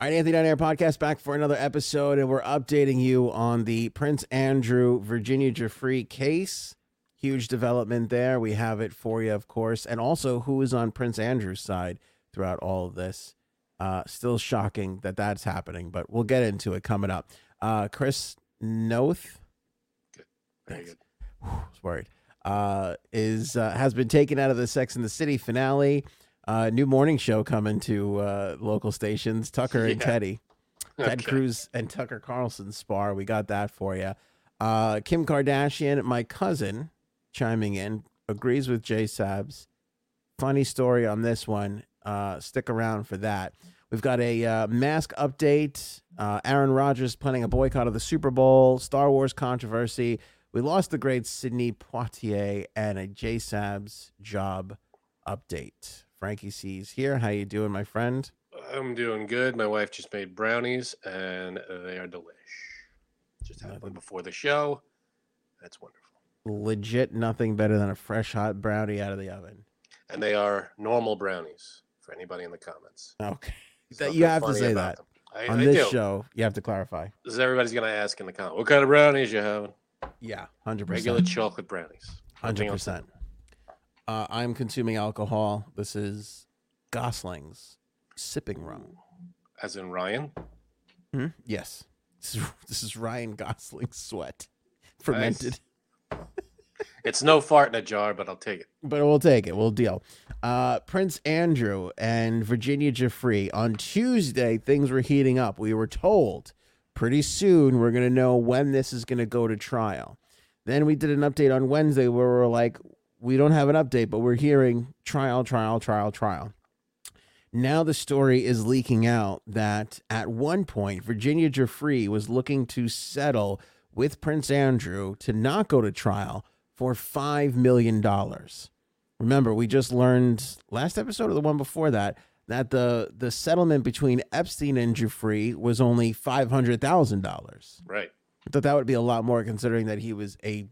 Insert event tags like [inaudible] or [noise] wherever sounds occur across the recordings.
All right, Anthony Down Air podcast back for another episode, and we're updating you on the Prince Andrew Virginia Giuffre case. Huge development there. We have it for you, of course, and also who is on Prince Andrew's side throughout all of this. Uh, still shocking that that's happening, but we'll get into it coming up. Uh, Chris Noth, good, Very good. I was worried, uh, is uh, has been taken out of the Sex and the City finale. Uh, new morning show coming to uh, local stations. Tucker and Yeah. Teddy. Ted Okay. Cruz and Tucker Carlson spar. We got that for you. Uh, Kim Kardashian, my cousin, chiming in, agrees with Jay Sabs. Funny story on this one. Uh, stick around for that. We've got a uh, mask update. Uh, Aaron Rodgers planning a boycott of the Super Bowl. Star Wars controversy. We lost the great Sidney Poitier and a J Sabs job update. Frankie C's here. How you doing, my friend? I'm doing good. My wife just made brownies, and they are delish. Just had one before the show. That's wonderful. Legit, nothing better than a fresh hot brownie out of the oven. And they are normal brownies for anybody in the comments. Okay. That- you have to say that. I, On I this do. show, you have to clarify. This is everybody's going to ask in the comments. What kind of brownies you having? Yeah, hundred percent. Regular chocolate brownies. Hundred percent. Uh, I'm consuming alcohol. This is Gosling's sipping rum. As in Ryan. Hmm? Yes, this is, [laughs] this is Ryan Gosling's sweat, fermented. [laughs] It's no fart in a jar, but I'll take it. But we'll take it. We'll deal. Uh, Prince Andrew and Virginia Giuffre on Tuesday. Things were heating up. We were told pretty soon we're going to know when this is going to go to trial. Then we did an update on Wednesday where we're like, we don't have an update, but we're hearing trial, trial, trial, trial. Now the story is leaking out that at one point Virginia Giuffre was looking to settle with Prince Andrew to not go to trial for five million dollars. Remember, we just learned last episode or the one before that that the the settlement between Epstein and Giuffre was only five hundred thousand dollars. Right. I thought that would be a lot more considering that he was a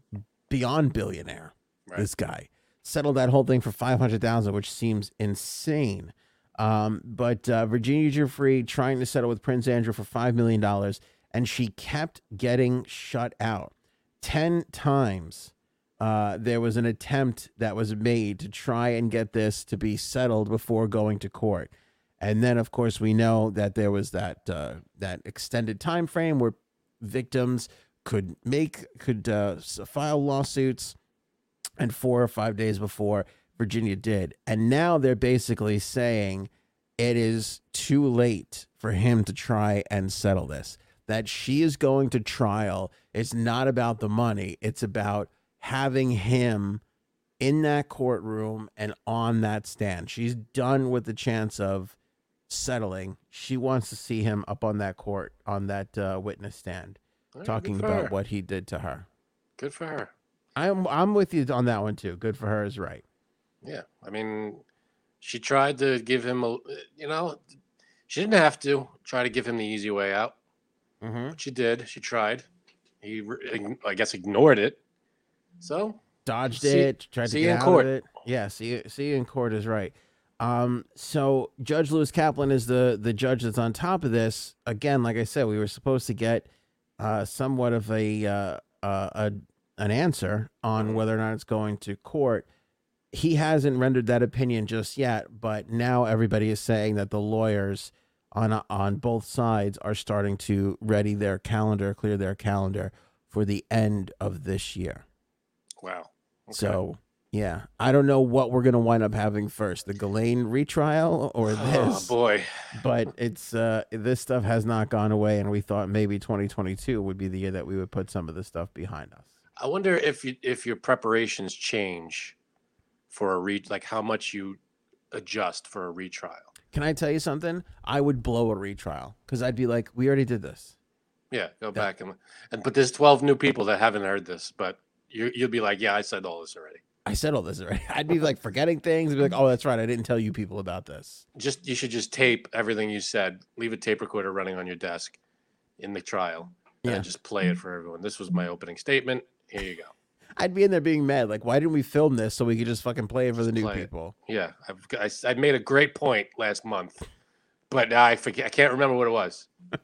beyond billionaire. Right. This guy settled that whole thing for five hundred thousand, which seems insane. Um, but uh, Virginia Giuffre trying to settle with Prince Andrew for five million dollars, and she kept getting shut out ten times. Uh, there was an attempt that was made to try and get this to be settled before going to court, and then of course we know that there was that uh, that extended time frame where victims could make could uh, file lawsuits and four or five days before Virginia did. And now they're basically saying it is too late for him to try and settle this. That she is going to trial. It's not about the money, it's about having him in that courtroom and on that stand. She's done with the chance of settling. She wants to see him up on that court, on that uh, witness stand, right, talking about her. what he did to her. Good for her. I'm I'm with you on that one too. Good for her is right. Yeah, I mean, she tried to give him a, you know, she didn't have to try to give him the easy way out, Mm-hmm. but she did. She tried. He, I guess, ignored it. So Dodged See- it, tried to see get in out court. of it. Yeah, see you- see you in court is right. Um, so Judge Lewis Kaplan is the the judge that's on top of this. Again, like I said, we were supposed to get uh, somewhat of a uh, uh, a an answer on Mhm. whether or not it's going to court. He hasn't rendered that opinion just yet, but now everybody is saying that the lawyers on on both sides are starting to ready their calendar, clear their calendar for the end of this year. wow. Okay. So yeah, I don't know what we're gonna wind up having first, the Ghislaine retrial or this. oh boy, but it's uh, this stuff has not gone away, and we thought maybe 2022 would be the year that we would put some of this stuff behind us. I wonder if you, if your preparations change for a re like how much you adjust for a retrial. Can I tell you something? I would blow a retrial because I'd be like, we already did this. Yeah, go back and and but there's 12 new people that haven't heard this, but you you'll be like, yeah, I said all this already. I said all this already. [laughs] I'd be like forgetting things. I'd be like, oh, that's right. I didn't tell you people about this. Just you should just tape everything you said. Leave a tape recorder running on your desk in the trial, and Yeah. just play it for everyone. This was my opening statement. Here you go. I'd be in there being mad. Like, why didn't we film this so we could just fucking play it for the new play it. people? Yeah, I've, I, I made a great point last month. but now I forget. I can't remember what it was. [laughs]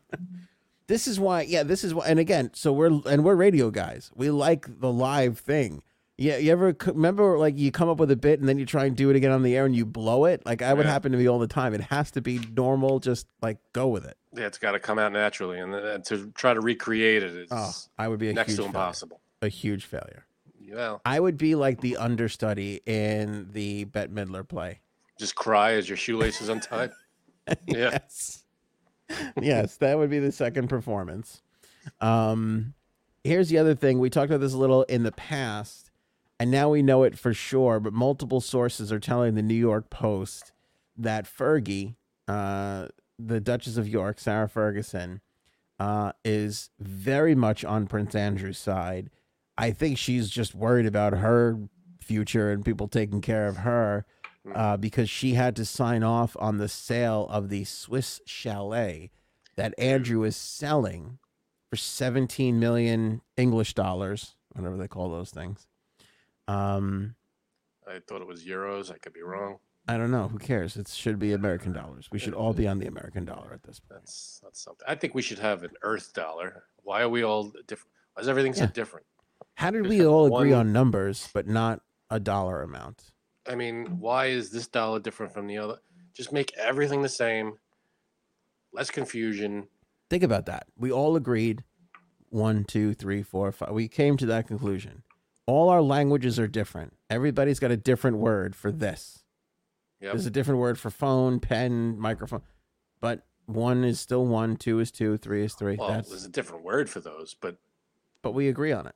This is why, yeah, this is why. And again, so we're and we're radio guys. We like the live thing. Yeah, you ever remember like you come up with a bit and then you try and do it again on the air and you blow it? Like I would Yeah. happen to me all the time. It has to be normal. Just like go with it. Yeah, it's got to come out naturally, and, to try to recreate it is Oh, I would be a next to impossible. A huge failure. Well, I would be like the understudy in the Bette Midler play. just cry as your shoelaces untied. [laughs] Yeah. Yes. yes, that would be the second performance. Um, here's the other thing. We talked about this a little in the past, and now we know it for sure. But multiple sources are telling the New York Post that Fergie, uh, the Duchess of York, Sarah Ferguson, uh, is very much on Prince Andrew's side. I think she's just worried about her future and people taking care of her uh, because she had to sign off on the sale of the Swiss chalet that Andrew is selling for 17 million English dollars, whatever they call those things. Um, I thought it was euros. I could be wrong. I don't know. Who cares? It should be American dollars. We should all be on the American dollar at this point. That's that's something. I think we should have an Earth dollar. Why are we all different? Why is everything so Yeah. different? How did we all agree one- on numbers, but not a dollar amount? I mean, why is this dollar different from the other? Just make everything the same. Less confusion. Think about that. We all agreed one, two, three, four, five. We came to that conclusion. All our languages are different. Everybody's got a different word for this. Yep. There's a different word for phone, pen, microphone. But one is still one, two is two, three is three. Well, That's there's a different word for those, but but we agree on it.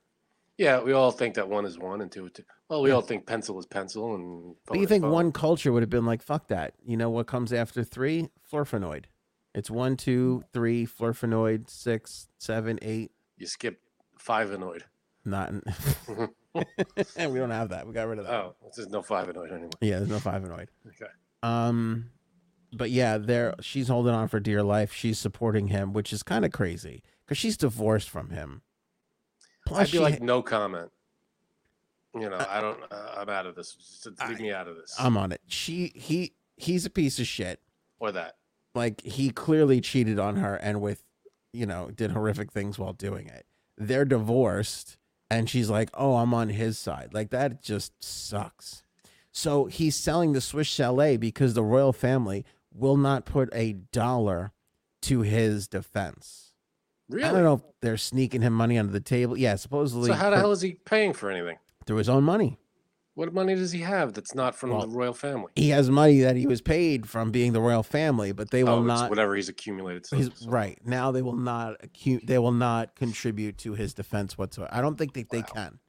Yeah, we all think that one is one and two is two. Well, we all think pencil is pencil and. But you think one culture would have been like, fuck that. You know what comes after three? Flurfanoid. It's one, two, three, flurfanoid, six, seven, eight. You skip five annoyed. Not [laughs] [laughs] we don't have that. We got rid of that. Oh, there's no five annoyed anymore. Yeah, there's no fivanoid. [laughs] Okay. Um, but yeah, there she's holding on for dear life. She's supporting him, which is kind of crazy because she's divorced from him. Plus, I'd be like, no comment. You know, I don't. Uh, I'm out of this. Just leave I- me out of this. I'm on it. She he he's a piece of shit. or that. Like he clearly cheated on her and with, you know, did horrific things while doing it. They're divorced, and she's like, "Oh, I'm on his side." Like that just sucks. So he's selling the Swiss chalet because the royal family will not put a dollar to his defense. Really? I don't know if they're sneaking him money under the table. Yeah, supposedly So how the hell is he paying for anything? through his own money. What money does he have that's not from Well, the royal family? He has money that he was paid from being the royal family, but they will oh, not. whatever he's accumulated. since- He's right now. They will not acute. They will not contribute to his defense whatsoever. I don't think that they Wow. can.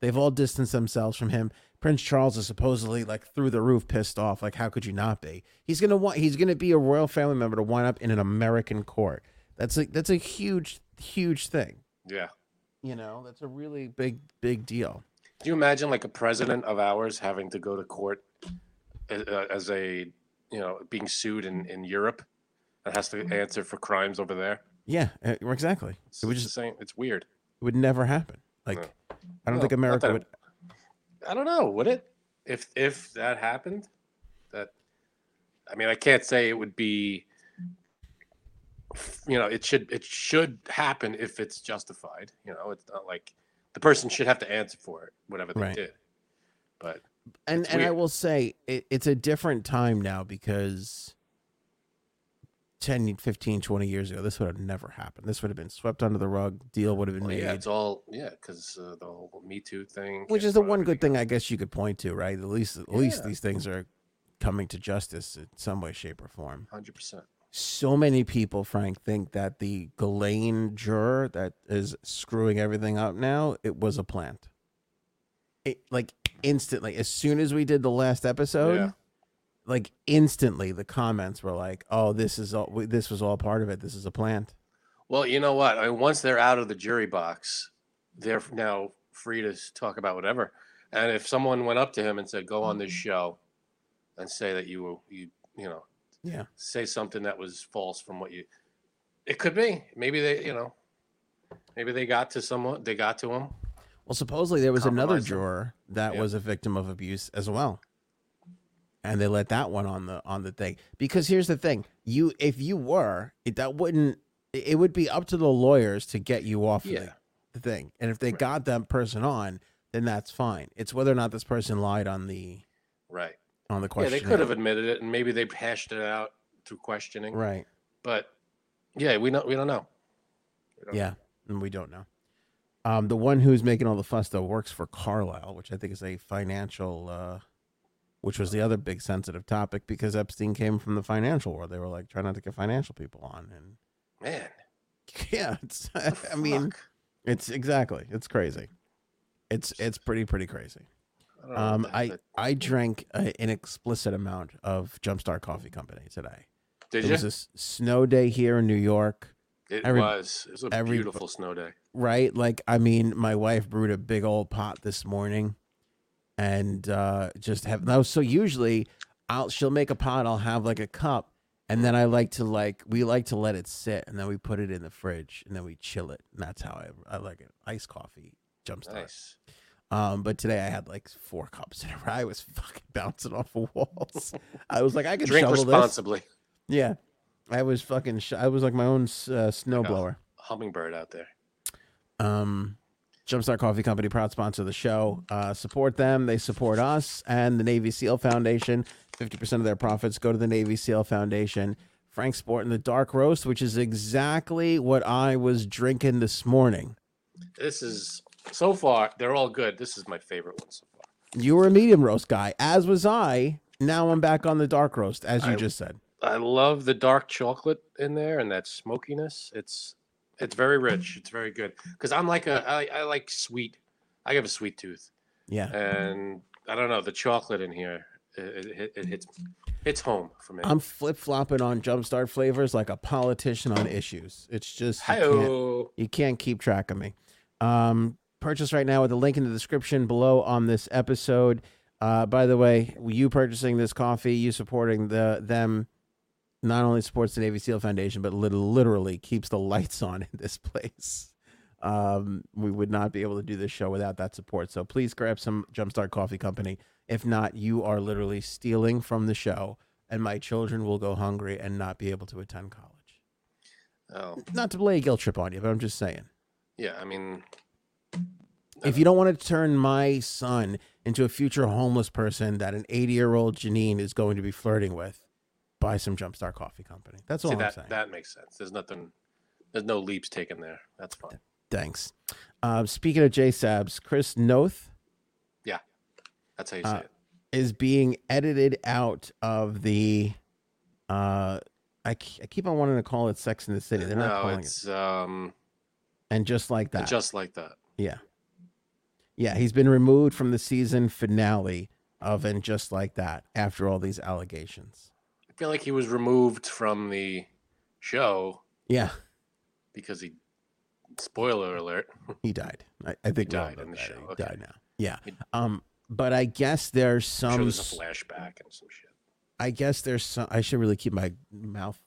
They've all distanced themselves from him. Prince Charles is supposedly like through the roof pissed off. Like, how could you not be? He's gonna want. He's gonna be a royal family member to wind up in an American court. That's a that's a huge huge thing. Yeah. You know, that's a really big big deal. Do you imagine like a president of ours having to go to court as, uh, a, you know, being sued in, in Europe and has to answer for crimes over there? Yeah, uh, exactly. It's It would just. It's weird. it would never happen. Like, No. I don't No, think America that- would. I don't know. Would it? If if that happened, that I mean, I can't say it would be. You know, it should it should happen if it's justified. You know, it's not like the person should have to answer for it, whatever they Right. did. But and It's and I will say it, it's a different time now because 10 15 20 years ago this would have never happened this would have been swept under the rug deal would have been well, made yeah, it's all yeah, because uh, the whole Me Too thing, which is the one good everything. thing i guess you could point to right at least at least these things are coming to justice in some way shape or form Hundred percent. So many people frank think that the Ghislaine juror that is screwing everything up now it was a plant it, like instantly as soon as we did the last episode Yeah. like instantly the comments were like oh this is all this was all part of it this is a plant Well, you know what? I mean, once they're out of the jury box, they're now free to talk about whatever. And if someone went up to him and said, "Go on this mm-hmm. show," and say that you were you you know yeah say something that was false from what you, it could be. Maybe they you know, maybe they got to someone. They got to him. well supposedly there was another juror that Yeah. was a victim of abuse as well and they let that one on the on the thing because here's the thing you if you were, it, that wouldn't. It it would be up to the lawyers to get you off Yeah. the, the thing, and if they Right. got that person on, then that's fine. It's whether or not this person lied on the Right. On the Yeah, question. they could have admitted it, and maybe they hashed it out through questioning. right. But yeah, we don't. We don't know. We don't Yeah, and we don't know. Um, the one who's making all the fuss though works for Carlisle, which I think is a financial, uh, which was the other big sensitive topic because Epstein came from the financial world. They were like trying not to get financial people on, and Man. [laughs] yeah, it's. [laughs] I mean, fuck? it's exactly. It's crazy. It's it's pretty pretty crazy. I Um, I I drank a, an explicit amount of Jumpstart Coffee Company today. did it you? was a s- snow day here in New York. it every- was. It was a every- beautiful snow day. right? Like, I mean, my wife brewed a big old pot this morning, and uh, just have no. So usually, I'll she'll make a pot. I'll have like a cup, and then I like to like we like to let it sit, and then we put it in the fridge, and then we chill it. And that's how I I like it. Iced coffee, jumpstart. Nice. Um, but today I had like four cups in a row. I was fucking bouncing off of walls. I was like, I can Drink shovel this. responsibly. Yeah, I was fucking. Sh- I was like my own uh, snowblower. Hummingbird out there. Um, Jumpstart Coffee Company, proud sponsor of the show. Uh, support them. They support us and the Navy SEAL Foundation. 50% of their profits go to the Navy SEAL Foundation. Frank Sport and the Dark Roast, which is exactly what I was drinking this morning. This is so far. They're all good. This is my favorite one so far. You were a medium roast guy, as was I. Now I'm back on the dark roast, as you I- just said. I love the dark chocolate in there and that smokiness. It's it's very rich. It's very good because I'm like a I, I like sweet. I have a sweet tooth, Yeah. and I don't know the chocolate in here. It, it, it hits hits home for me. I'm flip flopping on Jumpstart flavors like a politician on issues. It's just. you can't- You can't keep track of me. Um, purchase right now with the link in the description below on this episode. Uh, by the way, you purchasing this coffee, you supporting the them, not only supports the Navy SEAL Foundation, but literally keeps the lights on in this place. Um, we would not be able to do this show without that support. So please grab some Jumpstart Coffee Company. If not, you are literally stealing from the show, and my children will go hungry and not be able to attend college. Oh Not to lay a guilt trip on you, but I'm just saying. yeah, I mean if you don't want to turn my son into a future homeless person that an 80 year old Janine is going to be flirting with, buy some Jumpstart Coffee Company. That's all see I'm that saying. that makes sense. There's nothing. There's no leaps taken there. That's fine. Thanks. Uh, speaking of J Sabs, Chris Noth Yeah, That's how you Uh, say it. is being edited out of the. Uh, I, I keep on wanting to call it Sex in the City. They're not no, calling it. um And just like that. just like that. Yeah. Yeah, he's been removed from the season finale of And Just Like That after all these allegations. I feel like he was removed from the show Yeah, because he. Spoiler alert. [laughs] he died. I, I think all died in the that. show, He okay. died now. Yeah. He- Um, but I guess there's some. sure there's a flashback and some shit. I guess there's some. I should really keep my mouth.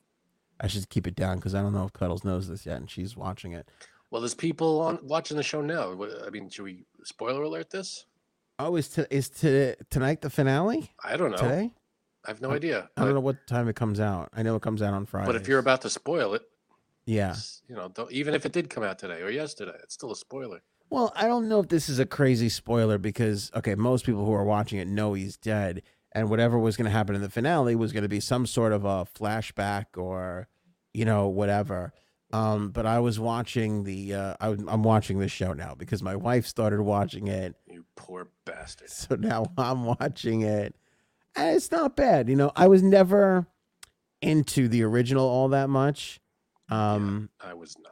I should keep it down because I don't know if Cuddles knows this yet, and she's watching it. Well, there's people on watching the show now. I mean, should we spoiler alert this? Oh, is to, is to, tonight the finale? I don't know. Today? I have no I- idea. I don't know what time it comes out. I know it comes out on Friday. but if you're about to spoil it, yeah. you know, don't, even if it did come out today or yesterday, it's still a spoiler. Well, I don't know if this is a crazy spoiler because okay, most people who are watching it know he's dead, and whatever was going to happen in the finale was going to be some sort of a flashback or, you know, whatever. Um, but I was watching the uh, I, I'm watching this show now because my wife started watching it, You poor bastard. so now [laughs] I'm watching it, and it's not bad. You know, I was never into the original all that much. Um, I was not.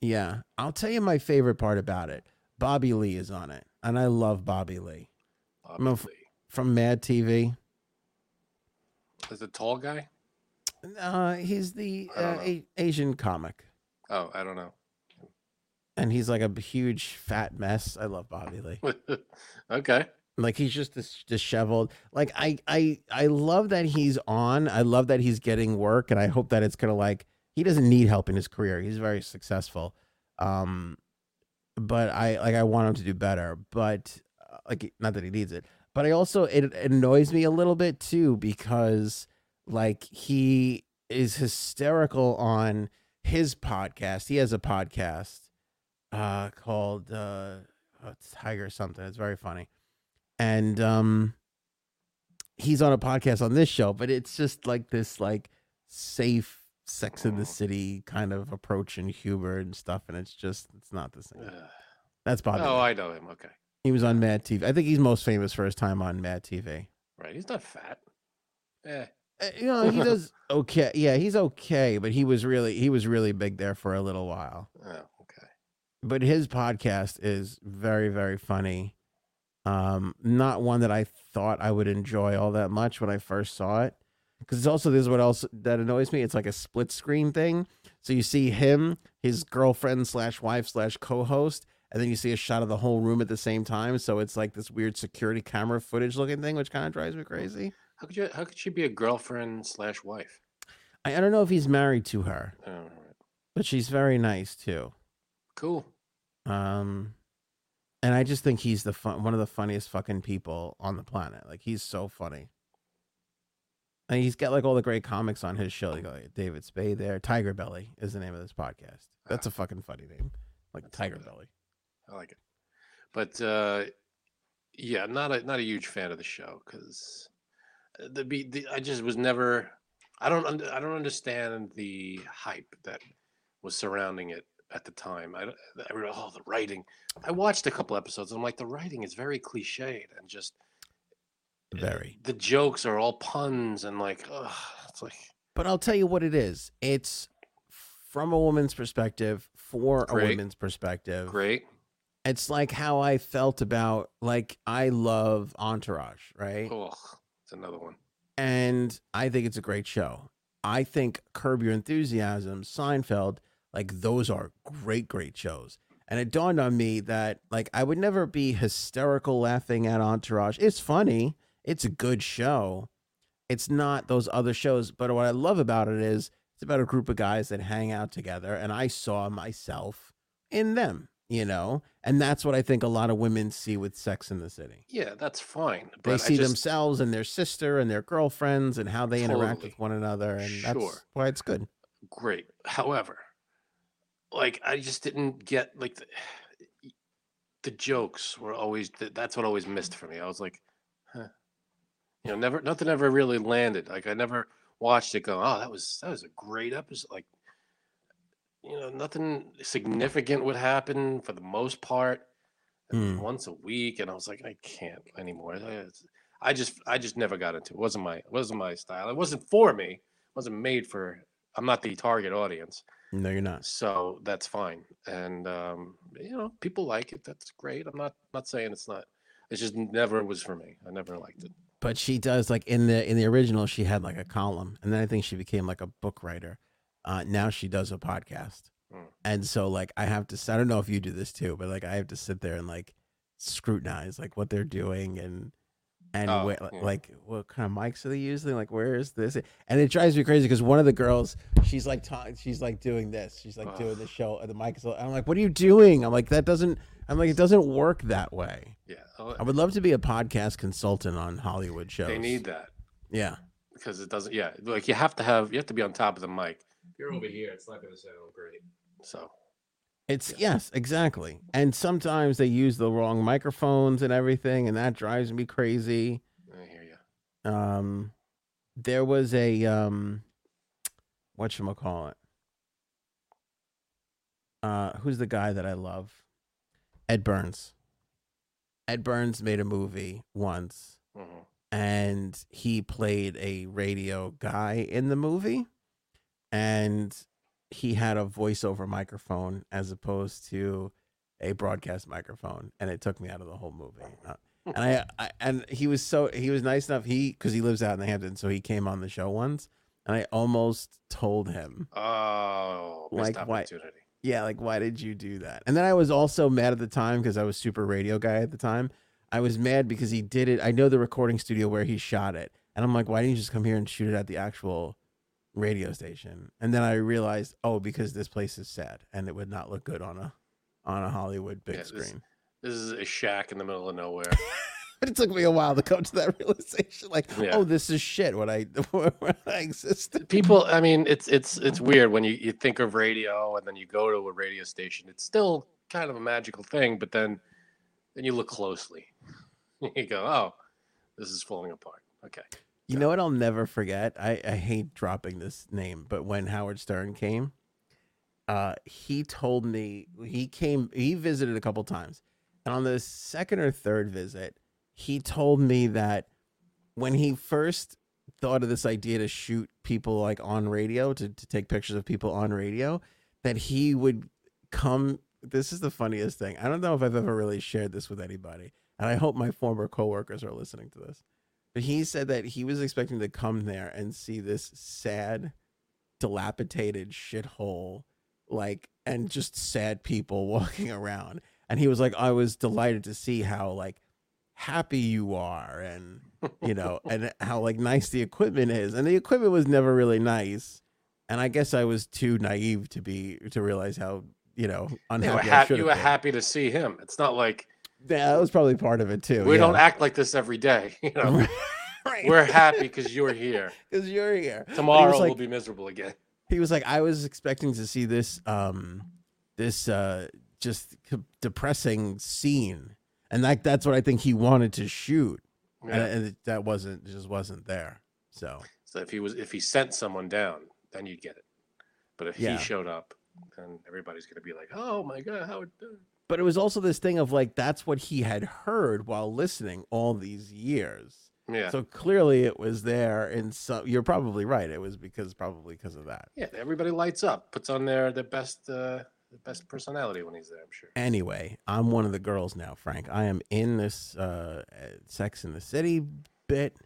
yeah, I'll tell you my favorite part about it. Bobby Lee is on it, and I love Bobby Lee I'm a f- Obviously. from Mad TV. Is the tall guy? Uh, he's the I don't uh, know. a- Asian comic, Oh, I don't know. and he's like a huge fat mess. I love Bobby Lee. [laughs] okay. Like he's just dis- disheveled. Like I, I, I love that he's on. I love that he's getting work, and I hope that it's gonna like he doesn't need help in his career. He's very successful. Um, but I like I want him to do better. But uh, like not that he needs it, but I also it, it annoys me a little bit too because like he is hysterical on his podcast. He has a podcast uh called uh oh, Tiger something. It's very funny. And um he's on a podcast on this show, but it's just like this like safe sex in the city kind of approach and humor and stuff and it's just it's not the same. That's Bobby. oh, I know him. Okay, he was on Mad TV. I think he's most famous for his time on Mad TV. right. He's not fat. Eh. Uh, you know, he does [laughs] okay. Yeah, he's okay, but he was really he was really big there for a little while. Oh, okay. But his podcast is very very funny. Um, not one that I thought I would enjoy all that much when I first saw it, because it's also this is what else that annoys me. It's like a split screen thing. So you see him, his girlfriend slash wife slash co-host, and then you see a shot of the whole room at the same time. So it's like this weird security camera footage looking thing, which kind of drives me crazy. How could you? How could she be a girlfriend slash wife? I, I don't know if he's married to her. Oh, all right. but she's very nice too. Cool. Um, and I just think he's the fun, one of the funniest fucking people on the planet. Like he's so funny. And he's got like all the great comics on his show. Like uh, David Spade there. Tiger Belly is the name of this podcast. That's a fucking funny name. Like That's Tiger good. Belly. I like it. But uh, yeah, not a not a huge fan of the show because the, be the I just was never. I don't I don't understand the hype that was surrounding it at the time. I, I read oh the writing. I watched a couple episodes. I'm like the writing is very cliched and just eh, Very. the jokes are all puns and like ugh, it's like But I'll tell you what it is. It's from a woman's perspective for a woman's perspective. great. It's like how I felt about like I love Entourage, right? Oh, it's another one. and I think it's a great show. I think Curb Your Enthusiasm, Seinfeld, like those are great, great shows. And it dawned on me that like I would never be hysterical laughing at Entourage. It's funny. It's a good show. It's not those other shows, but what I love about it is it's about a group of guys that hang out together and I saw myself in them, you know? And that's what I think a lot of women see with Sex in the City Yeah, that's fine. But they see just, themselves and their sister and their girlfriends and how they interact with one another and that's Sure. why it's good great. However, like I just didn't get like the, [sighs] the jokes were always that's what always missed for me. I was like, huh. you know, never nothing ever really landed. Like I never watched it go, oh, that was that was a great episode. Like, you know, nothing significant would happen for the most part. Hmm. Once a week, and I was like, I can't anymore. I, just I just never got into it. it. wasn't my it wasn't my style. It wasn't for me. It wasn't made for I'm not the target audience. no you're not So that's fine. And um, you know, people like it. That's great. I'm not not saying it's not. It just never was for me. I never liked it. but she does like in the in the original she had like a column and then i think she became like a book writer uh now she does a podcast. Hmm. and so like i have to I don't know if you do this too but like i have to sit there and like scrutinize like what they're doing and and Oh, where, yeah. like what kind of mics are they using? Like where is this? And it drives me crazy because one of the girls she's like ta- she's like doing this. She's like doing the show and the mic is i'm like what are you doing? I'm like that doesn't i'm like it doesn't work that way. Yeah, oh, i would love to be a podcast consultant on hollywood shows. they need that. Yeah. Because it doesn't. Yeah, like you have to have you have to be on top of the mic. If you're over here, it's not going to sound great. So It's yes, exactly. And sometimes they use the wrong microphones and everything, and that drives me crazy. I hear you. Um, there was a um, what call it? Uh, who's the guy that I love? Ed Burns. Ed Burns made a movie once, hmm and he played a radio guy in the movie, and he had a voiceover microphone as opposed to a broadcast microphone, and it took me out of the whole movie. Uh, and I, [laughs] I and he was so he was nice enough. He because he lives out in the Hamptons, so he came on the show once, and I almost told him, Oh, Like, why- opportunity. "Yeah, like why did you do that?" And then I was also mad at the time because I was super radio guy at the time. I was mad because he did it. I know the recording studio where he shot it, and I'm like, why didn't you just come here and shoot it at the actual radio station? And then I realized, oh, because this place is sad and it would not look good on a on a Hollywood big Yeah, this- screen. This is a shack in the middle of nowhere. but [laughs] it took me a while to come to that [laughs] realization. Like, Yeah. oh, this is shit. When I [laughs] when I existed. People, I mean, it's it's it's weird when you you think of radio and then you go to a radio station. It's still kind of a magical thing, but then then you look closely. You go, oh, this is falling apart. Okay. You know what I'll never forget? I, I hate dropping this name, but when Howard Stern came, uh, he told me he came, he visited a couple times. And on the second or third visit, he told me that when he first thought of this idea to shoot people like on radio, to, to take pictures of people on radio, that he would come. This is the funniest thing. I don't know if I've ever really shared this with anybody. And I hope my former coworkers are listening to this. But he said that he was expecting to come there and see this sad, dilapidated shithole, like, and just sad people [laughs] walking around. And he was like, I was delighted to see how, like, happy you are and, you know, [laughs] and how, like, nice the equipment is. And the equipment was never really nice. And I guess I was too naive to be, to realize how, you know, You were, unhappy I should you were happy to see him. It's not like Yeah, that was probably part of it too. we yeah. don't act like this every day. [laughs] You know, right. we're happy because you're here. [laughs] because you're here. But he Tomorrow like- we'll be miserable again. he was like i was expecting to see this um this uh just depressing scene and that that's what i think he wanted to shoot and, Yeah. and it, that wasn't just wasn't there so So if he was if he sent someone down, then you'd get it. But if Yeah. he showed up, then everybody's gonna be like, "Oh my god, Howard!" Stern." But it was also this thing of like that's what he had heard while listening all these years Yeah, so clearly it was there in so you're probably right it was because probably because of that yeah. Everybody lights up, puts on their their best uh, the best personality when he's there. I'm sure. Anyway, I'm one of the girls now, Frank. I am in this uh, uh, Sex in the City bit,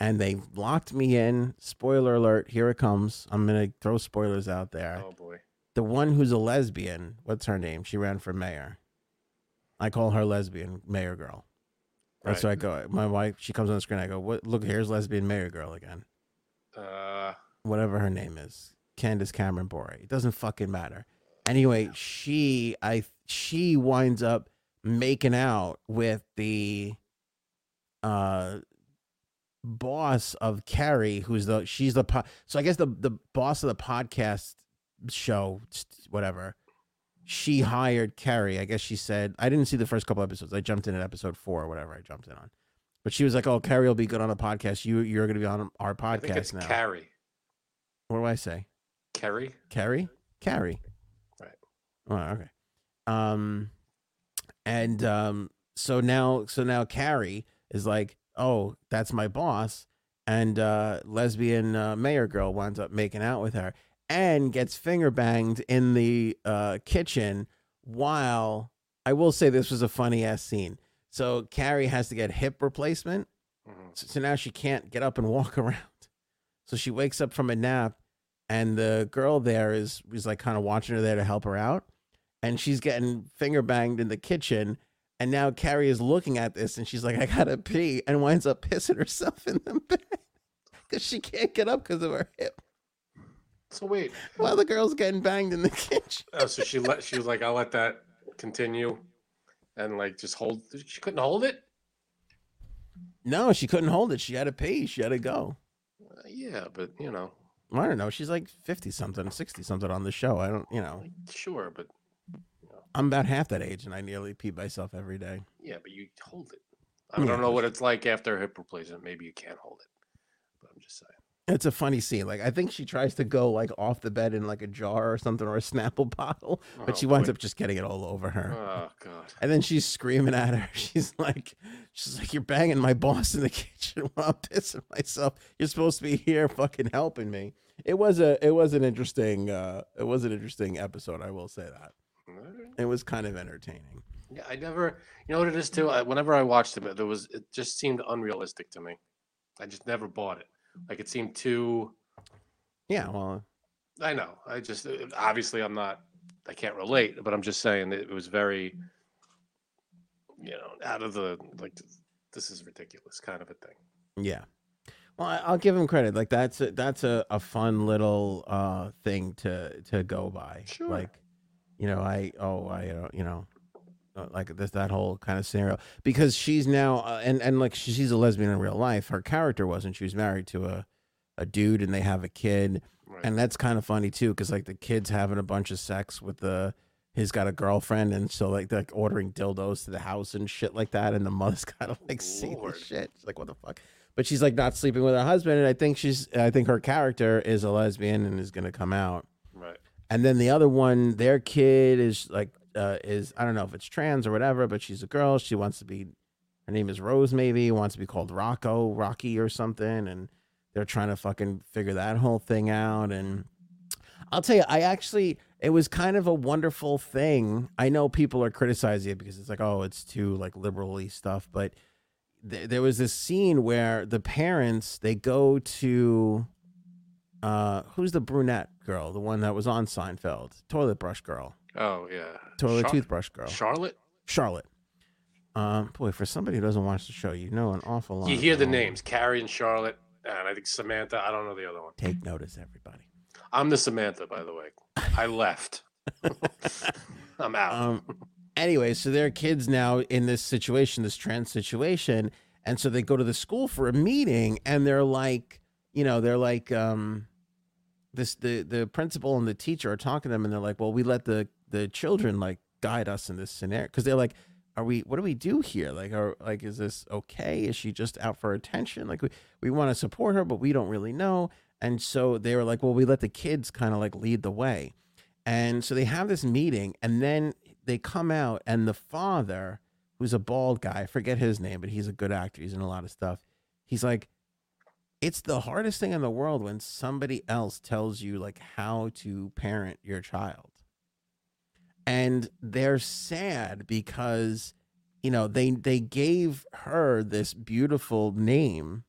and they locked me in. Spoiler alert! Here it comes. I'm gonna throw spoilers out there. Oh boy. The one who's a lesbian. What's her name? She ran for mayor. I call her lesbian mayor girl. That's Right. what I go. My wife. She comes on the screen. I go, "What? Look, here's lesbian mayor girl again. Uh, Whatever her name is, Candace Cameron Bure. It doesn't fucking matter. Anyway, she I she winds up making out with the uh boss of Carrie, who's the she's the po- so I guess the the boss of the podcast show, whatever. She hired Carrie. I guess she said I didn't see the first couple episodes. I jumped in at episode four or whatever. I jumped in on, but she was like, "Oh, Carrie will be good on a podcast. You you're going to be on our I think it's podcast now." Carrie. what do I say? Carrie. Carrie? Carrie. Right. Oh, okay. Um and um so now so now Carrie is like, "Oh, that's my boss." And uh lesbian uh, mayor girl winds up making out with her and gets finger banged in the uh kitchen while I will say this was a funny ass scene. So Carrie has to get hip replacement Mhm. so, so now she can't get up and walk [laughs] around. So she wakes up from a nap, and the girl there is is like kind of watching her there to help her out, and she's getting finger banged in the kitchen. And now Carrie is looking at this, and she's like, "I gotta pee," and winds up [laughs] pissing herself in the [laughs] bed because she can't get up because of her hip So wait. while the girl's getting banged in the [laughs] kitchen. Oh, so she let she was like, "I'll let that continue," and like just hold. She couldn't hold it. No, she couldn't hold it. She had to pee. She had to go. Uh, yeah, but you know, I don't know. She's like fifty something, sixty something on the show. I don't, you know. sure, but I'm about half that age, and I nearly pee myself every day. yeah, but you hold it. I Yeah. don't know what it's like after a hip replacement. Maybe you can't hold it, but I'm just saying. It's a funny scene. Like I think she tries to go like off the bed in like a jar or something or a Snapple [laughs] bottle, but Oh, she winds boy. up just getting it all over her. Oh god. And then she's screaming at her. [laughs] She's like, she's like, "You're banging my boss in the [laughs] kitchen while I'm pissing myself. You're supposed to be here, fucking helping me." It was a, it was an interesting, uh, it was an interesting episode. I will say that it was kind of entertaining. Yeah, I never. You know what it is too. I, whenever I watched it, there was it just seemed unrealistic to me. I just never bought it. Like it seemed too. Yeah, well, I know. I just uh, obviously I'm not. I can't relate, but I'm just saying that it was very. You know, out of the like, this is ridiculous kind of a thing. Yeah. Well, I'll give him credit. Like that's a, that's a, a fun little uh thing to to go by. Sure. Like, you know, I oh I uh, you know, uh, like this that whole kind of scenario because she's now uh, and and like she's a lesbian in real life. Her character wasn't. She was married to a a dude and they have a kid, Right. and that's kind of funny too because like the kid's having a bunch of sex with the. He's got a girlfriend, and so like they're like ordering dildos to the house and shit like that, and the mother's [laughs] kind of like see this shit. She's like, "What the fuck?" But she's like not sleeping with her husband, and I think she's, I think her character is a lesbian and is gonna come out. right. And then the other one, their kid is like uh, is I don't know if it's trans or whatever, but she's a girl. She wants to be her name is Rose, maybe wants to be called Rocco, Rocky or something, and they're trying to fucking figure that whole thing out. And I'll tell you, I actually it was kind of a wonderful thing. I know people are criticizing it because it's like, oh, it's too like liberally stuff, but th- there was this scene where the parents they go to uh who's the brunette girl the one that was on seinfeld toilet brush girl Oh yeah. Toilet Char- toothbrush girl Charlotte. charlotte um boy for somebody who doesn't watch the show you know an awful lot You hear the names Carrie and Charlotte, and I think Samantha. I don't know the other one. take notice everybody I'm the Samantha, by the way. I left. [laughs] I'm out. um anyway so their kids now in this situation this trans situation and so they go to the school for a meeting and they're like you know they're like um this the the principal and the teacher are talking to them and they're like well we let the the children like guide us in this scenario because they're like are we what do we do here like are like is this okay is she just out for attention like we, we want to support her but we don't really know and so they were like well we let the kids kind of like lead the way and so they have this meeting, and then they come out, and the father, who's a bald guy, I forget his name, but he's a good actor. He's in a lot of stuff. He's like, it's the hardest thing in the world when somebody else tells you like how to parent your child. And they're sad because, you know, they they gave her this beautiful name,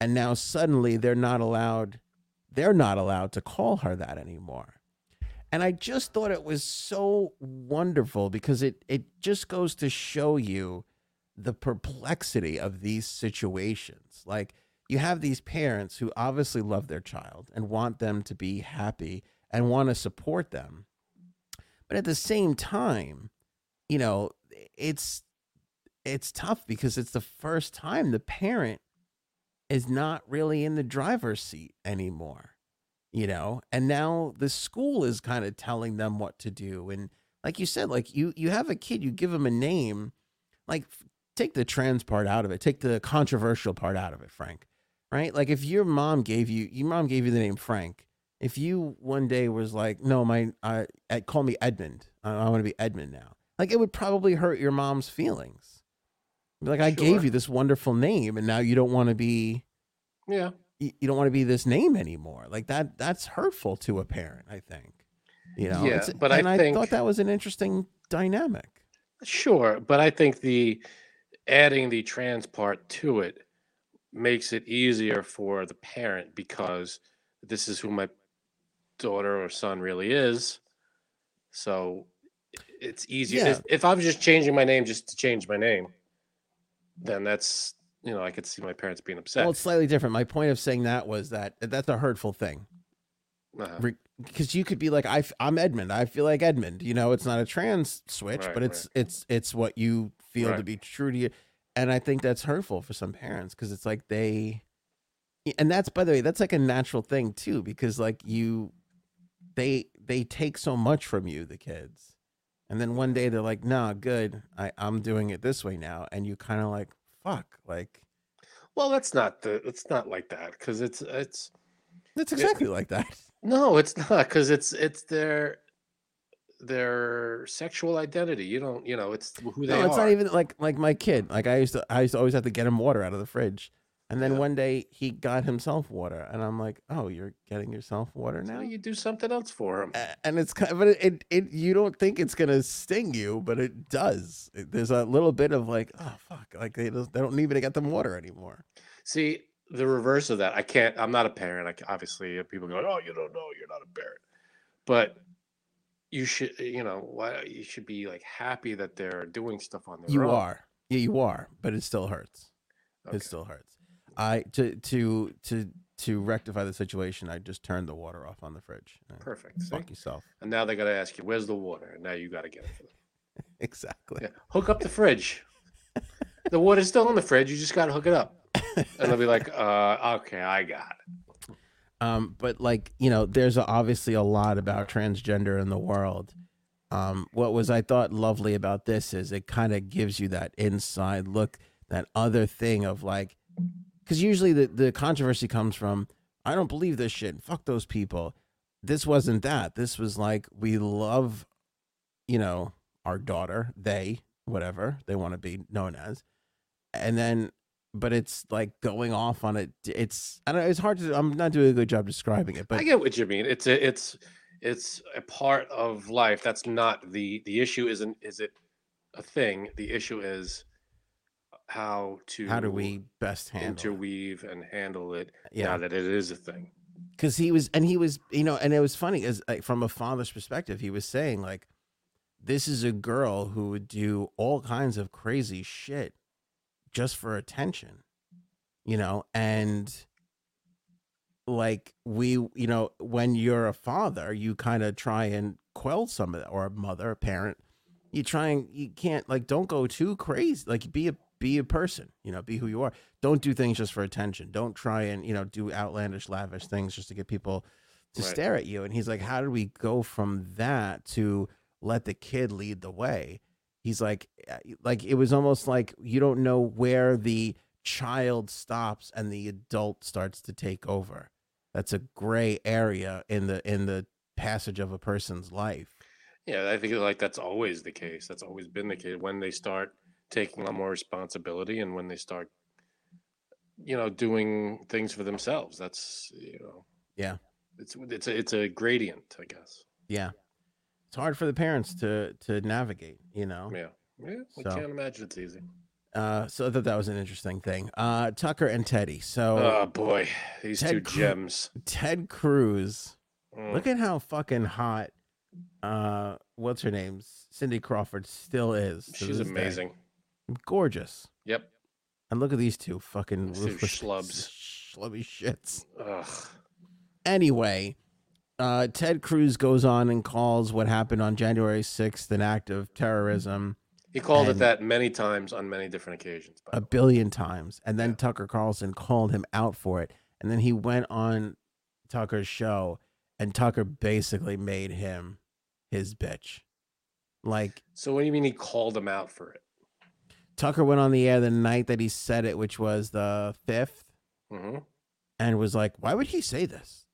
and now suddenly they're not allowed, they're not allowed to call her that anymore and I just thought it was so wonderful because it it just goes to show you the perplexity of these situations. Like you have these parents who obviously love their child and want them to be happy and want to support them. But at the same time, you know, it's it's tough because it's the first time the parent is not really in the driver's seat anymore you know? And now the school is kind of telling them what to do. And like you said like you you have a kid you give him a name like take the trans part out of it. Take the controversial part out of it frank right? Like if your mom gave you your mom gave you the name frank if you one day was like no my uh, Ed- call me edmund i, I want to be edmund now like it would probably hurt your mom's feelings like i gave you this wonderful name and now you don't want to be yeah. you, you don't want to be this name anymore. Like that that's hurtful to a parent, I think. You know, Yeah, It's- but I and I, think- thought that was an interesting dynamic. Sure, but I think the adding the trans part to it makes it easier for the parent because this is who my daughter or son really is. So it's easier. Yeah. If, I was just changing my name just to change my name, then that's you know I could see my parents being upset. Well, it's slightly different. My point of saying that was that that's a hurtful thing Uh-huh. because you could be like, I, am Edmund. I feel like Edmund. You know, it's not a trans switch, Right, but it's it's it's what you feel to be true to you. And I think that's hurtful for some parents because it's like they, and that's by the way, that's like a natural thing too because like you, they they take so much from you, the kids, and then one day they're like, nah, good, I I'm doing it this way now, and you kind of like, fuck, like Well, that's not the. It's not like that because it's it's It's exactly like that. no, it's not because it's it's their their sexual identity. You don't, you know, it's who they No, are. it's not even like like my kid. Like I used to, I used to always have to get him water out of the fridge, and then Yeah. one day he got himself water, and I'm like, oh, you're getting yourself water now. you do something else for him. And it's kind of, but it, it, it, you don't think it's gonna sting you, but it does. It- There's a little bit of like, oh fuck, like they don't, they don't even get them water anymore. See, the reverse of that. I can't. I'm not a parent. I, obviously, uh, people go, "Oh, you don't know. You're not a parent." But you should, you know, why you should be like happy that they're doing stuff on their You own. are, yeah, you are, but it still hurts. Okay. It still hurts. I to to to to rectify the situation, I just turned the water off on the fridge. Perfect. see? Fuck yourself. And now they got to ask you, "Where's the water?" And now you got to get it for them. [laughs] exactly. Yeah. Hook up the fridge. the water's still in the fridge. You just got to hook it up. And they'll be like, [laughs] uh, okay, I got it. Um, but like you know, there's obviously a lot about transgender in the world. Um, what was I thought lovely about this is it kind of gives you that inside look, that other thing of like, because usually the the controversy comes from I don't believe this shit. Fuck those people. This wasn't that. This was like we love, you know, our daughter. They whatever they want to be known as, and then but it's like going off on it. It's I don't know. It's hard to. I'm not doing a good job describing it, but I get what you mean. It's a, it's it's a part of life. That's not the the issue. Isn't is it a thing? The issue is how to how do we best handle it? interweave and handle it Yeah. now that it is a thing. because he was and he was you know and it was funny as like, from a father's perspective he was saying like this is a girl who would do all kinds of crazy shit just for attention you know and like we you know when you're a father you kind of try and quell some of that or a mother a parent you try and you can't like don't go too crazy like be a be a person you know be who you are. Don't do things just for attention. Don't try and you know do outlandish lavish things just to get people to Right. stare at you. And he's like how do we go from that to let the kid lead the way? He's like uh, like it was almost like you don't know where the child stops and the adult starts to take over. That's a gray area in the in the passage of a person's life. Yeah, I think like that's always the case. That's always been the case. When they start taking on more responsibility and when they start, you know, doing things for themselves. That's you know, Yeah. It's it's a it's a gradient, I guess. yeah it's hard for the parents to to navigate you know Yeah, yeah. I So- can't imagine it's easy. uh so i thought that was an interesting thing uh tucker and teddy so Oh boy, these Ted two Cru- gems. ted cruz Mm. Look at how fucking hot uh what's her name? Cindy Crawford still is. She's amazing. day. Gorgeous. Yep. And look at these two fucking These two schlubs. [laughs] Schlubby shits. Ugh. Anyway, uh Ted Cruz goes on and calls what happened on January 6th an act of terrorism He called it that many times on many different occasions. a billion times. And then Yeah. Tucker Carlson called him out for it. And then he went on Tucker's show and Tucker basically made him his bitch. Like So what do you mean he called him out for it? Tucker went on the air the night that he said it, which was the fifth, hmm and was like, "Why would he say this?"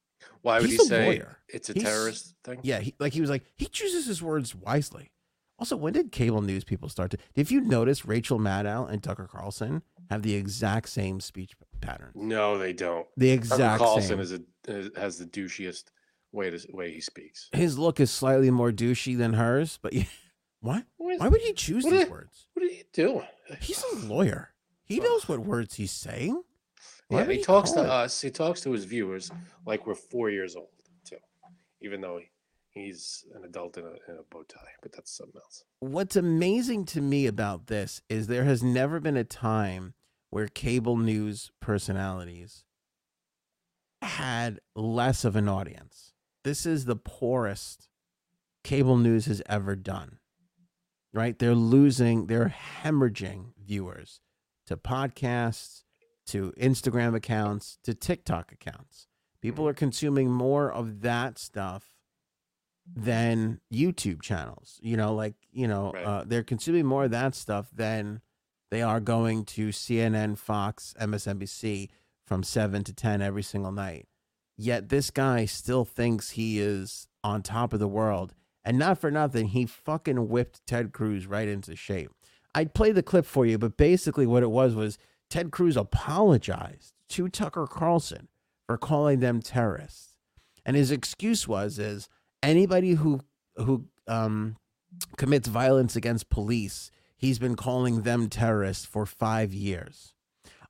Why would He's he say lawyer. it's a He's- terrorist thing? Yeah, he, like he was like he chooses his words wisely. Also, when did cable news people start to? If you notice, Rachel Maddow and Tucker Carlson have the exact same speech pattern. No, they don't. The Tucker exact Carlson same. is a has the douchiest way to way he speaks. His look is slightly more douchey than hers, but [laughs] yeah, What, is- Why would he choose these is- words? what are you doing? He's a lawyer. He knows what words he's saying. Why Yeah, he talks to it? us. He talks to his viewers like we're four years old too, even though he, he's an adult in a, in a bow tie. But that's something else. what's amazing to me about this is there has never been a time where cable news personalities had less of an audience. This is the poorest cable news has ever done. Right? They're losing, they're hemorrhaging viewers to podcasts, to Instagram accounts, to TikTok accounts. People are consuming more of that stuff than YouTube channels. You know, like, you know, Right. uh, they're consuming more of that stuff than they are going to CNN, Fox, MSNBC from 7 to 10 every single night. Yet this guy still thinks he is on top of the world. And not for nothing, he fucking whipped Ted Cruz right into shape. I'd play the clip for you, but basically what it was was Ted Cruz apologized to Tucker Carlson for calling them terrorists. And his excuse was is anybody who who um, commits violence against police, he's been calling them terrorists for 5 years.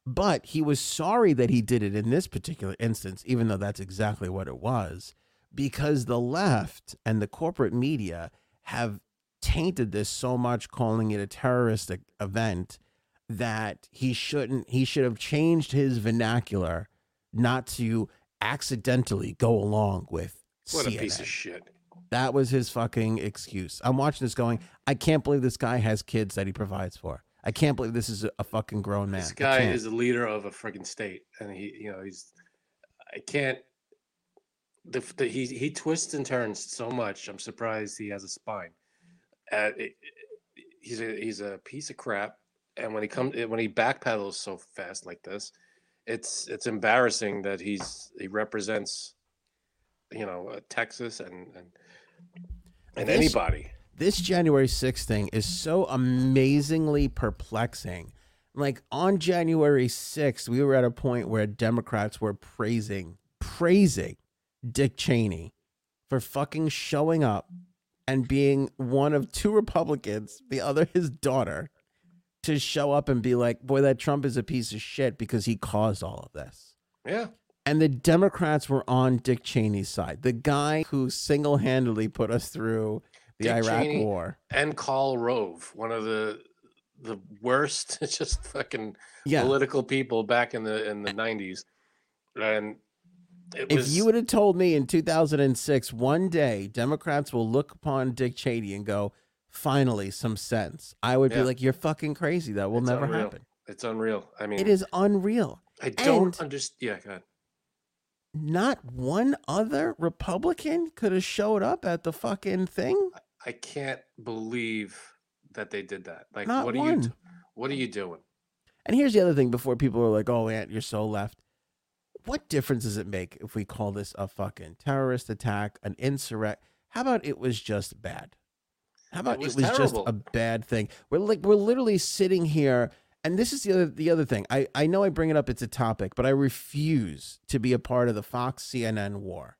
But he was sorry that he did it in this particular instance, even though that's exactly what it was, because the left and the corporate media have tainted this so much, calling it a terroristic event, that he shouldn't, he should have changed his vernacular not to accidentally go along with What CNN. a piece of shit. That was his fucking excuse. I'm watching this going, I can't believe this guy has kids that he provides for. I can't believe this is a- a fucking grown man. This guy is the leader of a freaking state, and he, you know, he's. I can't. The, the he he twists and turns so much. I'm surprised he has a spine. Uh, it, it- he's a he's a piece of crap, and when he comes when he backpedals so fast like this, it's it's embarrassing that he's he represents, you know, uh, Texas and and and This- anybody. this January 6th thing is so amazingly perplexing. Like on January 6th, we were at a point where Democrats were praising, praising Dick Cheney for fucking showing up and being one of two Republicans, the other his daughter, to show up and be like, boy, that Trump is a piece of shit because he caused all of this. Yeah, And the Democrats were on Dick Cheney's side, the guy who single handedly put us through the Dick Iraq Cheney War. and Karl Rove, one of the the worst, [laughs] just fucking Yeah. political people back in the in the nineties, and it If was you would have told me in 2006, one day Democrats will look upon Dick Cheney and go, finally, some sense, I would be like, you're fucking crazy. That will It's never unreal. happen. it's unreal. I mean, It is unreal. I don't understand. Yeah, go ahead. Not one other Republican could have showed up at the fucking thing. I can't believe that they did that. Like, Not what are one. you? What are you doing? And here's the other thing before people are like, oh, Aunt, you're so left. What difference does it make if we call this a fucking terrorist attack, an insurrect? How about it was just bad? How about it was was, just a bad thing? We're like we're literally sitting here, and this is the other the other thing. I I know I bring it up; it's a topic, but I refuse to be a part of the Fox CNN war.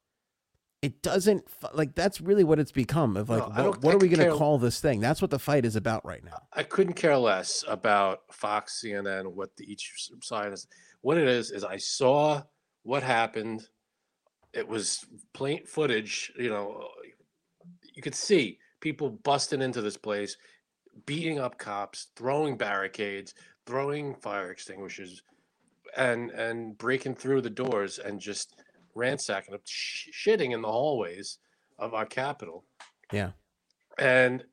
It doesn't like that's really what it's become. Of like, No, what, what are we going to call this thing? That's what the fight is about right now. I couldn't care less about Fox, CNN, what the, each side is. What it is is I saw what happened. It was plain footage. You know, you could see people busting into this place, beating up cops, throwing barricades, throwing fire extinguishers, and and breaking through the doors and just ransacking up, sh- shitting in the hallways of our capital Yeah, and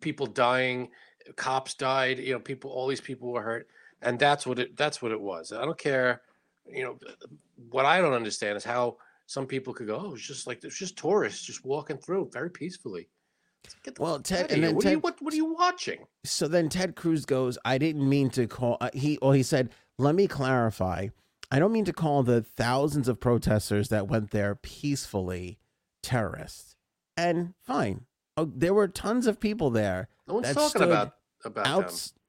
people dying cops died you know people all these people were hurt and that's what it that's what it was i don't care you know what i don't understand is how some people could go oh it's just like it's just tourists just walking through very peacefully Well, Ted- and then what, are you, what, what are you watching so then Ted Cruz goes, I didn't mean to call uh, he well he said, "Let me clarify. I don't mean to call the thousands of protesters that went there peacefully terrorists." And fine. Oh, there were tons of people there no one's talking about about them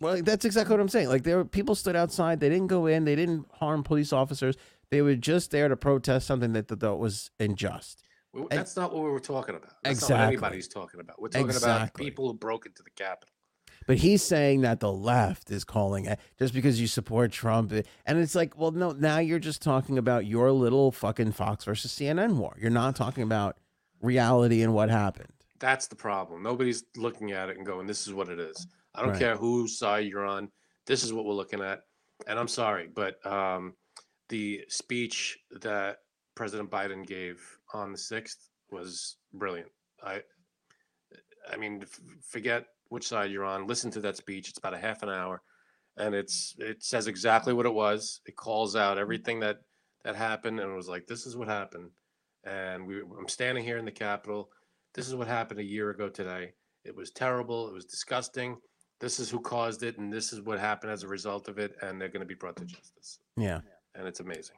Well, that's exactly what I'm saying. Like there were people stood outside, they didn't go in, they didn't harm police officers. They were just there to protest something that they thought was unjust. We- and- that's not what we were talking about that's not Exactly. what anybody's talking about we're talking about people who broke into the capitol But he's saying that the left is calling it just because you support Trump. And it's like, well, no, now you're just talking about your little fucking Fox versus CNN war. You're not talking about reality and what happened. That's the problem. Nobody's looking at it and going, "This is what it is." I don't Right. care whose side you're on. This is what we're looking at. And I'm sorry, but um, the speech that President Biden gave on the sixth was brilliant. I, I mean, f- forget which side you're on. Listen to that speech. It's about a half an hour, and it's it says exactly what it was. It calls out everything that that happened, and it was like, "This is what happened." And we, I'm standing here in the Capitol this is what happened a year ago today. It was terrible. It was disgusting. This is who caused it, and this is what happened as a result of it, and they're going to be brought to justice. Yeah. And it's amazing.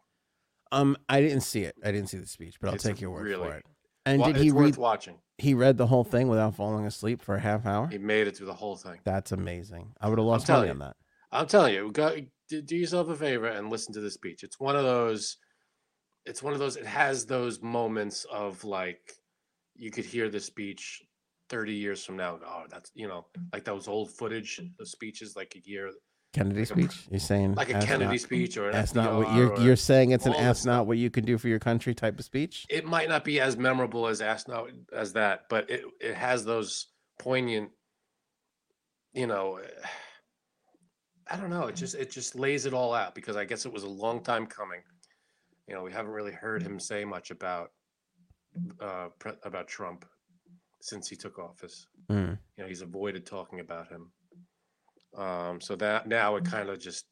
Um, I didn't see it. I didn't see the speech, but I'll It's take your word really- for it. And Wa- did he read? worth watching. He read the whole thing without falling asleep for a half hour. He made it through the whole thing. That's amazing. I would have lost money on that. I'm telling you, go, do, do yourself a favor and listen to the speech. It's one of those. It's one of those. It has those moments of like, you could hear the speech 30 years from now. Oh, that's you know, like those old footage of speeches, like a year, Kennedy Like a- speech. You're saying like a Kennedy not- speech or an Ask not what you're you're saying. It's an all ask not what you can do for your country type of speech. it might not be as memorable as ask not as that, but it it has those poignant, you know. [sighs] I don't know. It just it just lays it all out because I guess it was a long time coming. You know, we haven't really heard him say much about uh, pre- about Trump since he took office. Mm. You know, he's avoided talking about him. Um, so that now it kind of just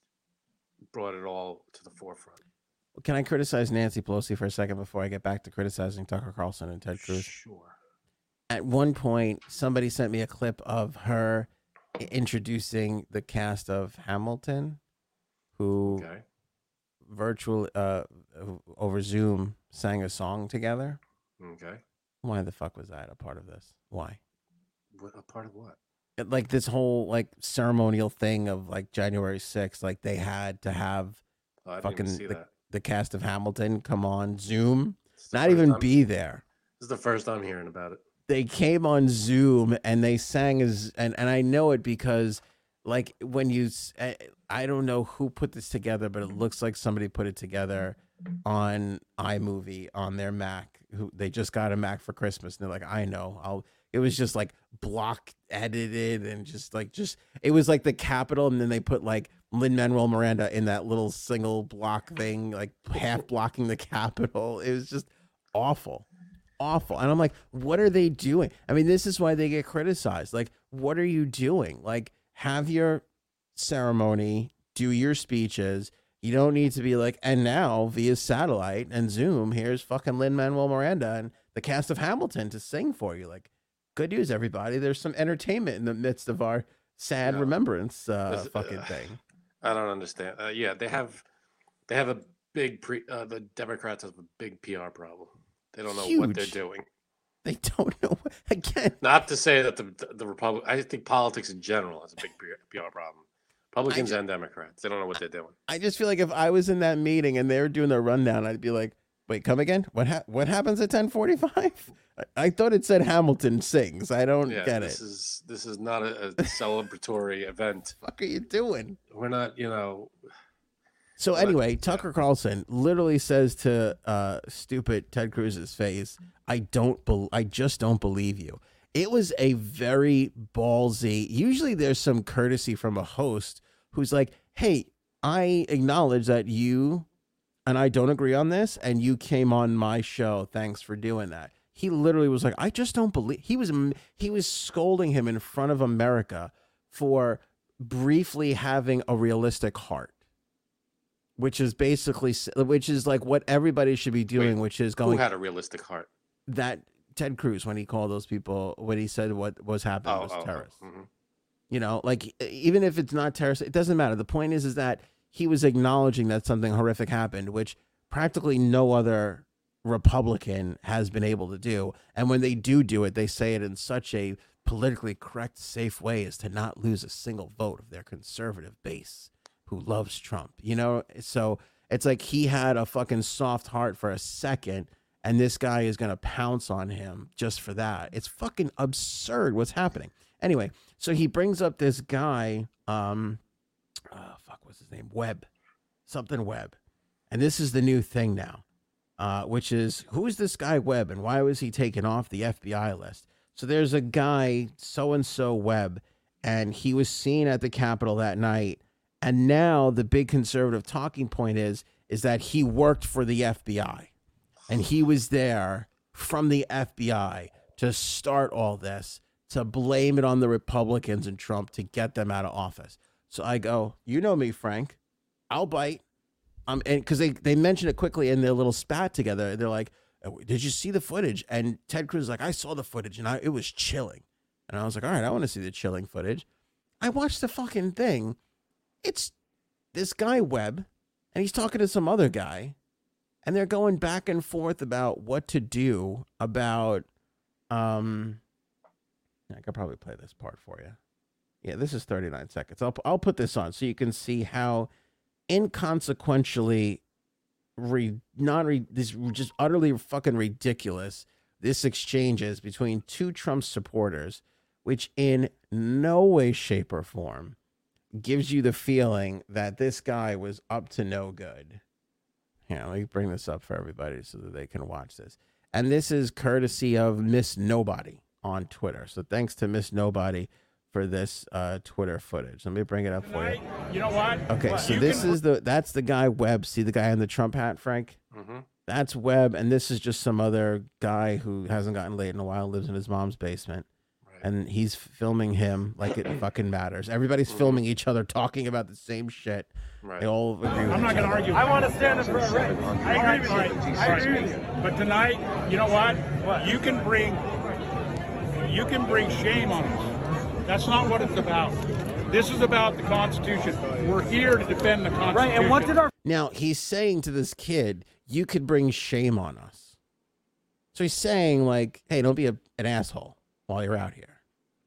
brought it all to the forefront. Can I criticize Nancy Pelosi for a second before I get back to criticizing Tucker Carlson and Ted Cruz? Sure. At one point, somebody sent me a clip of her introducing the cast of Hamilton, who Okay. virtual uh over Zoom sang a song together. Okay. Why the fuck was that a part of this? Why? What a part of what? Like this whole like ceremonial thing of like January 6th, like they had to have Oh, Fucking the- the cast of Hamilton come on Zoom, not even be there. This is the first I'm hearing about it. they came on Zoom and they sang as and and I know it because like when you eh, I don't know who put this together but it looks like somebody put it together on iMovie on their Mac who they just got a Mac for Christmas and they're like I know I'll it was just like block edited and just like just it was like the capital and then they put like Lin Manuel Miranda in that little single block thing like half [laughs] blocking the capital it was just awful awful. And I'm like, what are they doing? I mean, this is why they get criticized. Like, what are you doing? Like, have your ceremony, do your speeches. You don't need to be like, and now via satellite and Zoom, here's fucking Lin Manuel Miranda and the cast of Hamilton to sing for you. Like, good news, everybody. There's some entertainment in the midst of our sad Yeah. remembrance uh, This- fucking uh, thing. [sighs] I don't understand. Uh, yeah, they have they have a big pre. Uh, the Democrats have a big PR problem. They don't know what they're doing. They don't know. [laughs] Again, Not to say that the the Republic. I think politics in general has a big PR problem. Republicans ju- and Democrats. They don't know what they're doing. I just feel like if I was in that meeting and they were doing their rundown, I'd be like, "Wait, come again? What ha- what happens at ten forty five? [laughs] I-, I thought it said Hamilton sings. I don't Yeah, get this it. is this is not a, a [laughs] celebratory event. What are you doing?" We're not, you know. So anyway, Tucker Carlson literally says to uh, stupid Ted Cruz's face, "I don't, bel I just don't believe you." It was a very ballsy. Usually, there's some courtesy from a host who's like, "Hey, I acknowledge that you and I don't agree on this, and you came on my show. Thanks for doing that." He literally was like, "I just don't believe." He was he was scolding him in front of America for briefly having a realistic heart which is basically which is like what everybody should be doing, which is going. Who had a realistic heart? that Ted Cruz when he called those people when he said what was happening Oh, was oh, terrorists. oh, mhm. You know, like even if it's not terrorist, it doesn't matter. The point is, is that he was acknowledging that something horrific happened, which practically no other Republican has been able to do. And when they do do it, they say it in such a politically correct, safe way as to not lose a single vote of their conservative base who loves Trump. You know, so it's like he had a fucking soft heart for a second, and this guy is gonna pounce on him just for that. It's fucking absurd what's happening. Anyway, so he brings up this guy, um, oh, fuck, what's his name? Webb, something Webb, and this is the new thing now, uh, which is who is this guy Webb, and why was he taken off the FBI list? So there's a guy, so and so Webb, and he was seen at the Capitol that night. And now the big conservative talking point is is that he worked for the FBI, and he was there from the FBI to start all this, to blame it on the Republicans and Trump to get them out of office. So I go, you know me, Frank, I'll bite. Um, and because they they mention it quickly in their little spat together, they're like, "Oh, "Did you see the footage?" And Ted Cruz is like, "I saw the footage, and I, it was chilling." And I was like, "All right, I want to see the chilling footage." I watched the fucking thing. It's this guy Webb, and he's talking to some other guy, and they're going back and forth about what to do about. Um, I could probably play this part for you. Yeah, this is 39 seconds. I'll I'll put this on so you can see how inconsequentially re non re this just utterly fucking ridiculous this exchange is between two Trump supporters, which in no way, shape, or form gives you the feeling that this guy was up to no good. Yeah, let me bring this up for everybody so that they can watch this. And this is courtesy of Miss Nobody on Twitter. So thanks to Miss Nobody for this uh, Twitter footage. Let me bring it up for you. You know what? Okay, What? so You this can- is the that's the guy Webb. See the guy in the Trump hat, Frank? Mhm. That's Webb, and this is just some other guy who hasn't gotten laid in a while, lives in his mom's basement, Right. and he's filming him like it fucking matters. Everybody's filming each other talking about the same shit. Right. They all agree with I'm not going to argue. I want to stand up for a race. I agree with you. I agree with you. But tonight, you know what? What? You can bring you can bring shame on us. That's not what it's about. This is about the Constitution. We're here to defend the Constitution. Right, and what did our Now he's saying to this kid, "You could bring shame on us." So he's saying like, "Hey, don't be a, an asshole while you're out here."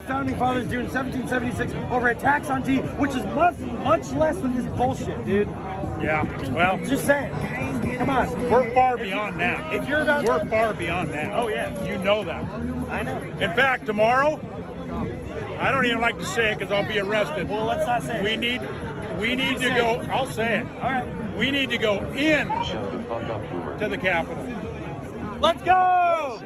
founding fathers do in 1776 over a tax on tea, which is much, much less than this bullshit, dude? Yeah. Well, Just saying. Come on. we're far beyond that. If you're about We're far beyond that. Oh, yeah. You know that. I know. In fact, tomorrow, I don't even like to say it because I'll be arrested. Well, let's not say it. We need, we need to go. I'll say it. All right. We need to go in to the Capitol. Let's go!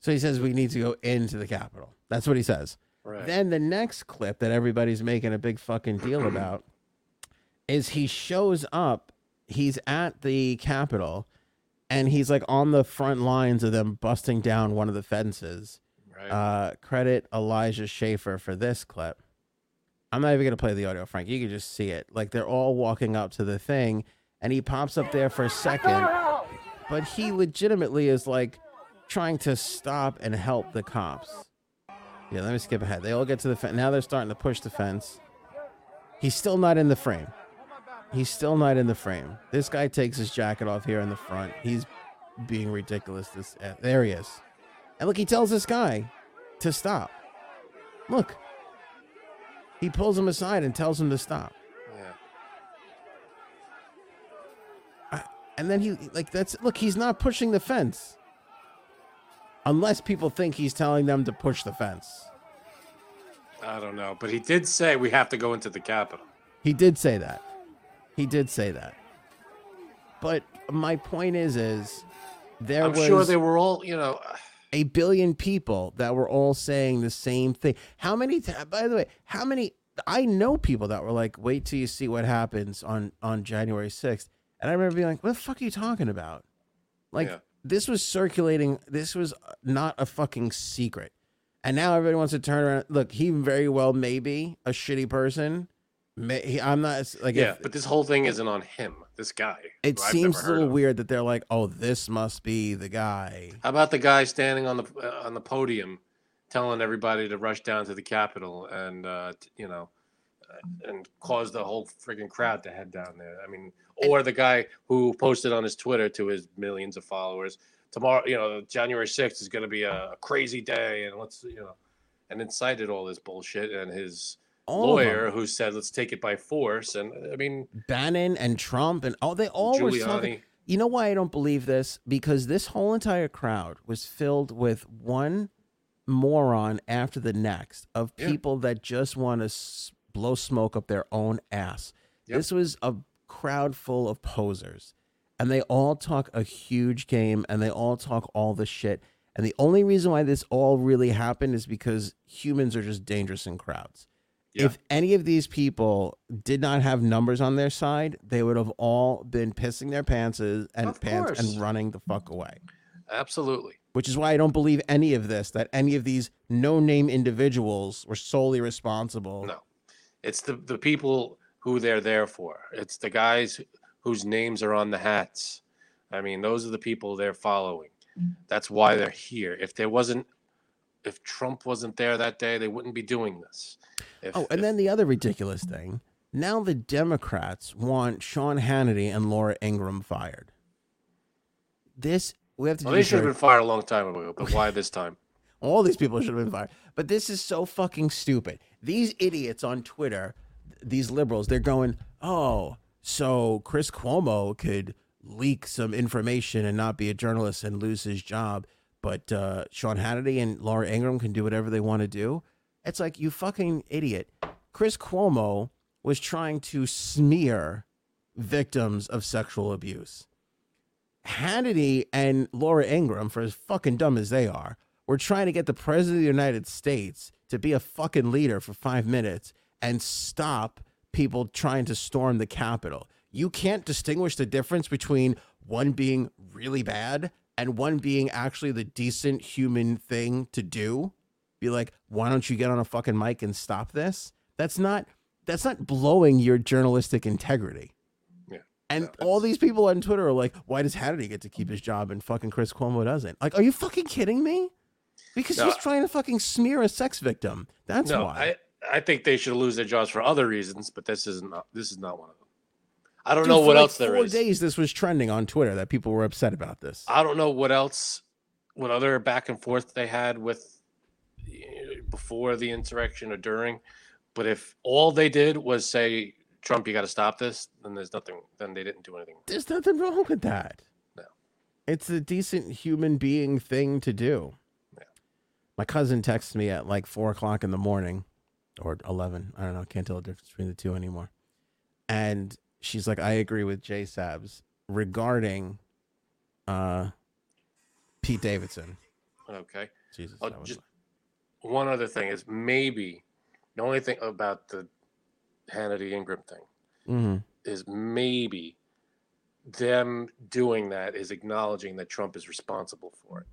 So he says we need to go into the Capitol. That's what he says. Right. Then the next clip that everybody's making a big fucking deal about is he shows up. He's at the Capitol, and he's like on the front lines of them busting down one of the fences. right. Uh, credit Elijah Schaffer for this clip. I'm not even gonna play the audio, Frank. You can just see it. Like they're all walking up to the thing, and he pops up there for a second, but he legitimately is like trying to stop and help the cops. Yeah, let me skip ahead. They all get to the fence. Now they're starting to push the fence. He's still not in the frame. He's still not in the frame. This guy takes his jacket off here in the front. He's being ridiculous. This uh, there he is. And look, he tells this guy to stop. Look. He pulls him aside and tells him to stop. yeah. And then he like that's look, he's not pushing the fence. Unless people think he's telling them to push the fence. I don't know, but he did say we have to go into the Capitol. He did say that. He did say that. But my point is is there I'm was sure they were all, you know, a billion people that were all saying the same thing. How many? By the way, how many? I know people that were like, "Wait till you see what happens on on January 6th. and I remember being like, "What the fuck are you talking about?" Like Yeah. this was circulating. This was uh, not a fucking secret, and now everybody wants to turn around. Look, he very well may be a shitty person. I'm not like yeah, if- but this whole thing isn't on him. This guy. it seems a little of. weird that they're like, "Oh, this must be the guy." How about the guy standing on the uh, on the podium, telling everybody to rush down to the Capitol and uh, t- you know, uh, and cause the whole freaking crowd to head down there? I mean, or the guy who posted on his Twitter to his millions of followers, tomorrow, you know, January sixth is going to be a, a crazy day, and let's you know, and incited all this bullshit, and his All lawyer who said let's take it by force, and uh, I mean, Bannon and Trump and oh, they all were. Giuliani. You know why I don't believe this? Because this whole entire crowd was filled with one moron after the next of Yeah. people that just want to s- blow smoke up their own ass. Yep. This was a crowd full of posers, and they all talk a huge game and they all talk all the shit. And the only reason why this all really happened is because humans are just dangerous in crowds. Yeah. If any of these people did not have numbers on their side, they would have all been pissing their pants and pants and running the fuck away. Absolutely. Which is why I don't believe any of this that any of these no-name individuals were solely responsible. No, it's the the people who they're there for. It's the guys whose names are on the hats. I mean, those are the people they're following. That's why they're here. If there wasn't, if Trump wasn't there that day, they wouldn't be doing this. If, Oh, and if- then the other ridiculous thing. Now the Democrats want Sean Hannity and Laura Ingraham fired. This we have to well, they should have been fired a long time ago. But why this time? [laughs] All these people should have been fired. But this is so fucking stupid. These idiots on Twitter, these liberals, they're going, oh, so Chris Cuomo could leak some information and not be a journalist and lose his job, but uh, Sean Hannity and Laura Ingraham can do whatever they want to do. It's like, you fucking idiot. Chris Cuomo was trying to smear victims of sexual abuse. Hannity and Laura Ingraham, for as fucking dumb as they are, were trying to get the president of the United States to be a fucking leader for five minutes and stop people trying to storm the Capitol. You can't distinguish the difference between one being really bad and one being actually the decent human thing to do. Be like, why don't you get on a fucking mic and stop this? That's not that's not blowing your journalistic integrity. Yeah. And No, all these people on Twitter are like, why does Hannity get to keep his job and fucking Chris Cuomo doesn't? Like, are you fucking kidding me? Because No, he's trying to fucking smear a sex victim. That's no, why. I I think they should lose their jobs for other reasons, but this is not this is not one of them. I don't Dude, know what like else there is. days this was trending on Twitter that people were upset about this. I don't know what else, what other back and forth they had with before the insurrection or during. But if all they did was say, "Trump, you got to stop this," then there's nothing. Then they didn't do anything. There's nothing wrong with that. No. It's a decent human being thing to do. Yeah. My cousin texts me at like four o'clock in the morning or 11. I don't know. I can't tell the difference between the two anymore. And she's like, I agree with Jay Sabs regarding uh, Pete Davidson. Okay. Jesus. Oh, that was just- One other thing is maybe the only thing about the Hannity Ingraham thing Mhm. is maybe them doing that is acknowledging that Trump is responsible for it.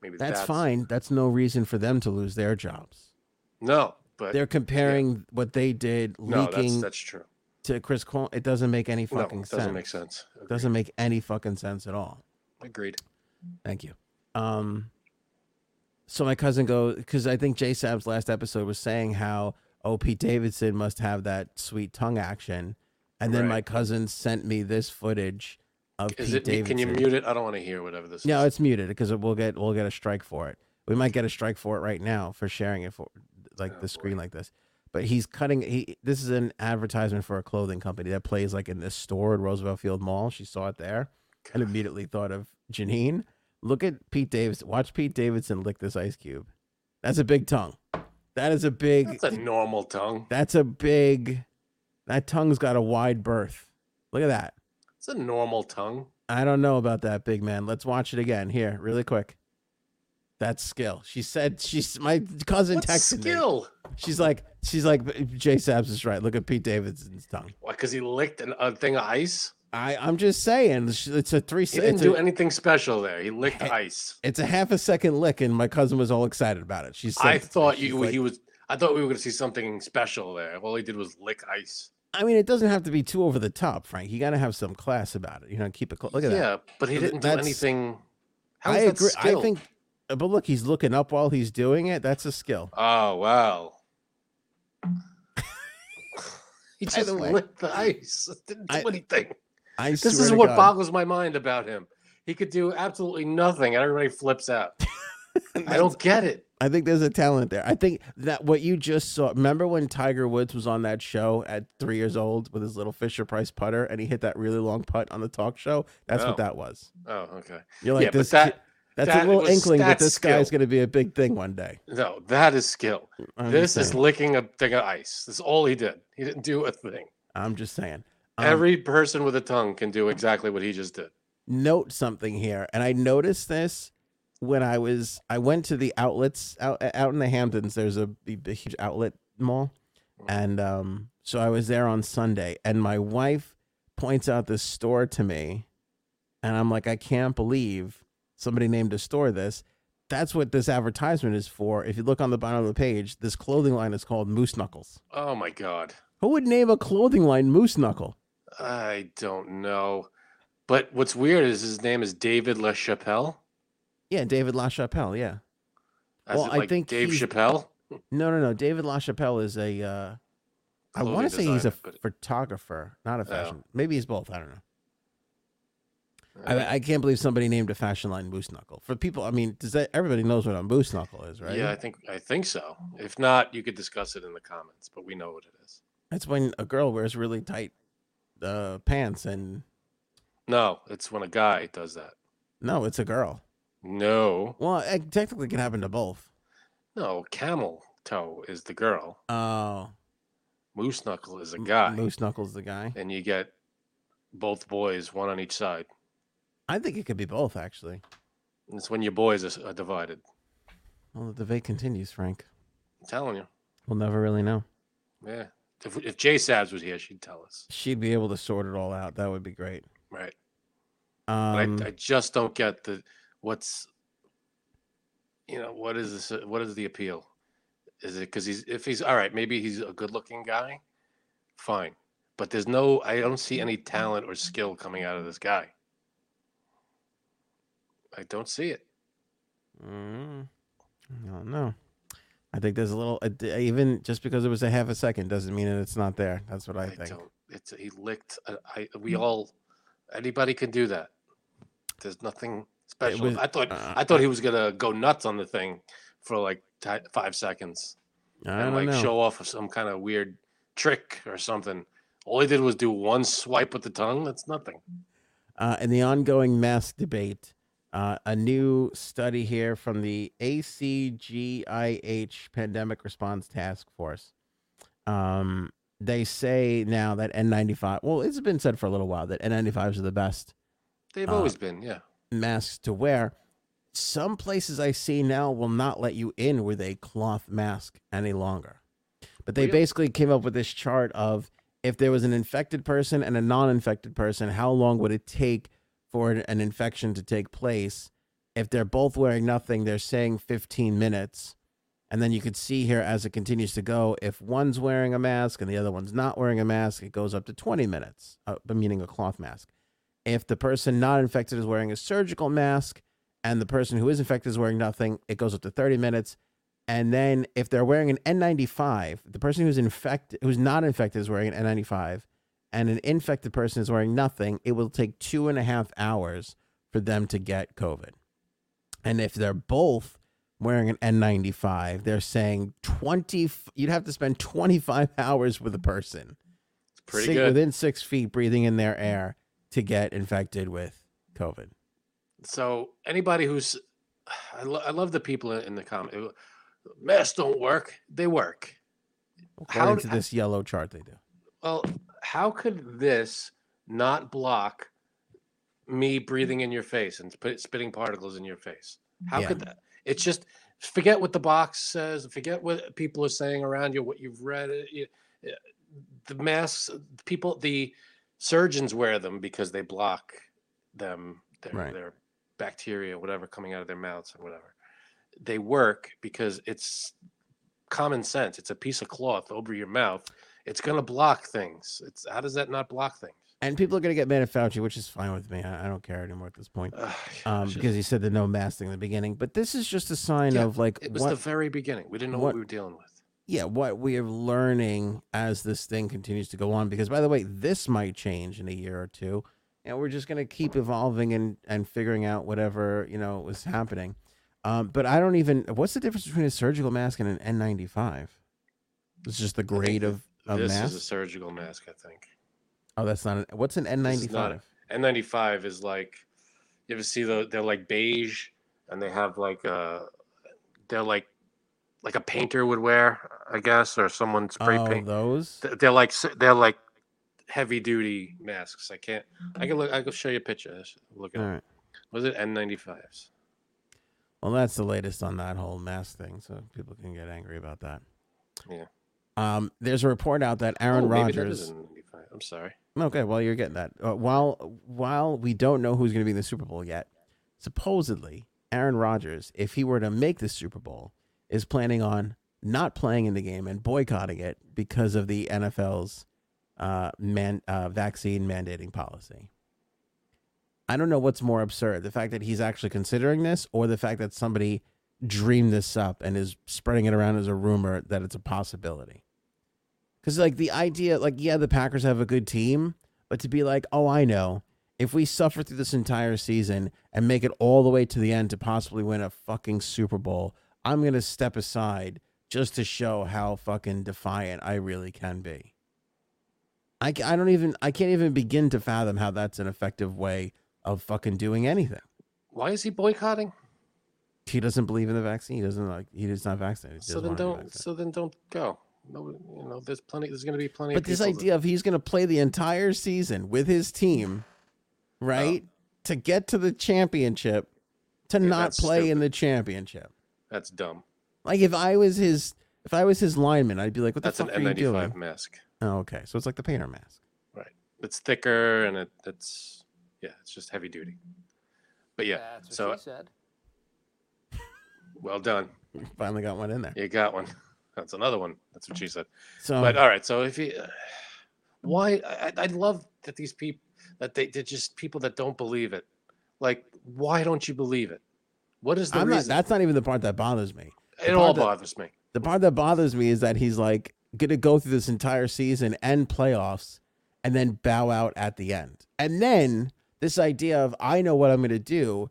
Maybe That's, fine. That's no reason for them to lose their jobs. No, but They're comparing what they did leaking. no, that's that's true. to Chris Cuomo. It doesn't make any No, fucking it doesn't sense. make sense. It doesn't make any fucking sense at all. Agreed. Thank you. Um, so my cousin goes because I think Jay Sab's last episode was saying how oh Pete Davidson must have that sweet tongue action, and then Right. my cousin sent me this footage of Is Pete it? Davidson. Can you mute it? I don't want to hear whatever this is. No, is. it's muted because we'll get we'll get a strike for it. We might get a strike for it right now for sharing it for like Oh, the screen boy. like this. But he's cutting. He this is an advertisement for a clothing company that plays like in this store at Roosevelt Field Mall. She saw it there and immediately thought of Janine. Look at Pete Davidson. Watch Pete Davidson lick this ice cube. That's a big tongue. That is a big. That's a normal tongue. That's a big. That tongue's got a wide berth. Look at that. It's a normal tongue. I don't know about that, big man. Let's watch it again here, really quick. That's skill. She said she's my cousin What texted me. skill? She's like, she's like, Jay Sabs is right. Look at Pete Davidson's tongue. Why? Because he licked an, a thing of ice. I, I'm just saying, it's a three. He didn't do a, anything special there. He licked ice. it's a half a second lick, and my cousin was all excited about it. She said, I thought you like- he was. I thought we were going to see something special there. All he did was lick ice. I mean, it doesn't have to be too over the top, Frank. You got to have some class about it. You know, keep it. Cl- look at yeah, that. Yeah, but he didn't do anything. How I is that agree. skill? I think, uh, but look, he's looking up while he's doing it. That's a skill. Oh wow. [laughs] [laughs] he just the way- licked the ice. [laughs] Didn't do I- anything. I This is what God. boggles my mind about him. He could do absolutely nothing, and everybody flips out. [laughs] I don't get it. I think there's a talent there. I think that what you just saw. Remember when Tiger Woods was on that show at three years old with his little Fisher Price putter, and he hit that really long putt on the talk show? That's Oh. what that was. Oh, okay. You're like yeah, this. but that that's that a little was- inkling that this guy's skill. going to be a big thing one day. no, that is skill. I'm this is licking a thing of ice. That's all he did. He didn't do a thing. I'm just saying. Um, Every person with a tongue can do exactly what he just did. note something here, and I noticed this when I was I went to the outlets out out in the Hamptons. There's a, big- a huge outlet mall, and um, so I was there on Sunday, and my wife points out this store to me, and I'm like, I can't believe somebody named a store this. That's what this advertisement is for. If you look on the bottom of the page, this clothing line is called Moose Knuckles. Oh my god. Who would name a clothing line Moose Knuckle? I don't know. But what's weird is his name is David LaChapelle. Yeah, David LaChapelle. Yeah. As Well, in, I think Dave Chappelle. No, no, no. David LaChapelle is a. Uh, I want to say he's a but- photographer, not a Oh. fashion. Maybe he's both. I don't know. Uh, I, I can't believe somebody named a fashion line Moose Knuckle. For people, I mean, does that everybody knows what a Moose Knuckle is, right? Yeah, I think I think so. If not, you could discuss it in the comments, but we know what it is. That's when a girl wears really tight uh, pants, and No, it's when a guy does that. no, it's a girl. No, Well, it technically can happen to both. no, camel toe is the girl. Oh, Moose knuckle is a guy, Moose Knuckle's the guy. and you get both boys, one on each side. I think it could be both, actually. It's when your boys are, are divided. Well, the debate continues, Frank. I'm telling you. We'll never really know. Yeah. If if Jay Sabs was here, she'd tell us. She'd be able to sort it all out. That would be great. Right. Um, I, I just don't get the what's you know what is this what is the appeal is it because he's if he's all right maybe he's a good looking guy fine but there's no i don't see any talent or skill coming out of this guy i don't see it mm, I don't know. I think there's a little even just because it was a half a second doesn't mean that it's not there. That's what I, i, think. don't it's he licked uh, i we all anybody can do that there's nothing special was- i thought uh, i thought he was gonna go nuts on the thing for like ti five seconds I and like know. show off some kind of weird trick or something. All he did was do one swipe with the tongue. That's nothing. uh, in the ongoing mask debate, uh, a new study here from the ACGIH Pandemic Response Task Force. Um, they say now that N95, well, it's been said for a little while that N95s are the best They've Uh, always been, yeah. masks to wear. Some places I see now will not let you in with a cloth mask any longer. But they Really? basically came up with this chart of if there was an infected person and a non infected person, how long would it take for an- infection to take place? If they're both wearing nothing, they're saying 15 minutes. And then you could see here as it continues to go, if one's wearing a mask and the other one's not wearing a mask, it goes up to 20 minutes, uh, meaning a cloth mask. If the person not infected is wearing a surgical mask and the person who is infected is wearing nothing, it goes up to 30 minutes. And then if they're wearing an N95, the person who's infected, who's not infected is wearing an N95, and an infected person is wearing nothing, it will take two and a half hours for them to get COVID. And if they're both wearing an N95, they're saying 20, you'd have to spend 25 hours with a person It's pretty six- good. within six feet breathing in their air to get infected with COVID. So anybody who's, I, lo- I love the people in the comment. Masks don't work. They work. According How- to this yellow chart, they do. Well, how could this not block me breathing in your face and spit, spitting particles in your face? How Yeah. could that? It's just forget what the box says. Forget what people are saying around you. What you've read. uh, you- uh, The masks, people, the surgeons wear them because they block them, their, Right. their bacteria, whatever, coming out of their mouths or whatever. They work because it's common sense. It's a piece of cloth over your mouth. It's going to block things. It's how does that not block things? And people are going to get mad at Fauci, which is fine with me. I, I don't care anymore at this point. Ugh, Um, just- because he said the no mask thing in the beginning. But this is just a sign Yeah, of like it was what, the very beginning. We didn't know what, what- we were dealing with. yeah, what we are learning as this thing continues to go on. Because by the way, this might change in a year or two, and we're just going to keep evolving and and figuring out whatever you know was happening. Um, but I don't even. What's the difference between a surgical mask and an N95? It's just the grade of of this mask. is a surgical mask, I think. oh, that's not. An, what's an This is not N95? N95 is like you ever see the they're like beige and they have like a they're like like a painter would wear, I guess, or someone spray oh, paint. those. They're like they're like heavy duty masks. I can't. I can look. I can show you a picture. Look at All it. Was it N95s? Well, that's the latest on that whole mask thing, so people can get angry about that. Yeah. Um, there's a report out that Aaron oh, maybe that is Rodgers. an N95. I'm sorry. Okay, well, you're getting that. Uh, while while we don't know who's going to be in the Super Bowl yet, supposedly Aaron Rodgers, if he were to make the Super Bowl, is planning on not playing in the game and boycotting it because of the NFL's uh, man uh, vaccine mandating policy. I don't know what's more absurd: the fact that he's actually considering this, or the fact that somebody dreamed this up and is spreading it around as a rumor that it's a possibility. Because like the idea, like yeah, the Packers have a good team, but to be like, oh, I know, if we suffer through this entire season and make it all the way to the end to possibly win a fucking Super Bowl, I'm gonna step aside just to show how fucking defiant I really can be. I, I don't even I can't even begin to fathom how that's an effective way of fucking doing anything. Why is he boycotting? He doesn't believe in the vaccine. He doesn't like. He is not vaccinated. So then don't. vaccinated. So then don't go. No, you know, there's plenty. There's going to be plenty. But of this people that- idea of he's going to play the entire season with his team, oh. right, to get to the championship, to Yeah, not that's play in the championship. that's dumb. Like if I was his, if I was his lineman, I'd be like, "What the That's an fuck are you doing?" Mask. Oh, okay, so it's like the painter mask. Right. It's thicker and it, it's Yeah, it's just heavy duty. But yeah, That's what so she said. [laughs] well done. Finally got one in there. You got one. That's another one. That's what she said. So But all right, so if you, uh, why? I, I love that these people that they they're just people that don't believe it. Like, why don't you believe it? What is the I'm not. That's not even the part that bothers me. it all that- bothers me. The part that bothers me is that he's like going to go through this entire season and playoffs and then bow out at the end. And then this idea of, I know what I'm going to do.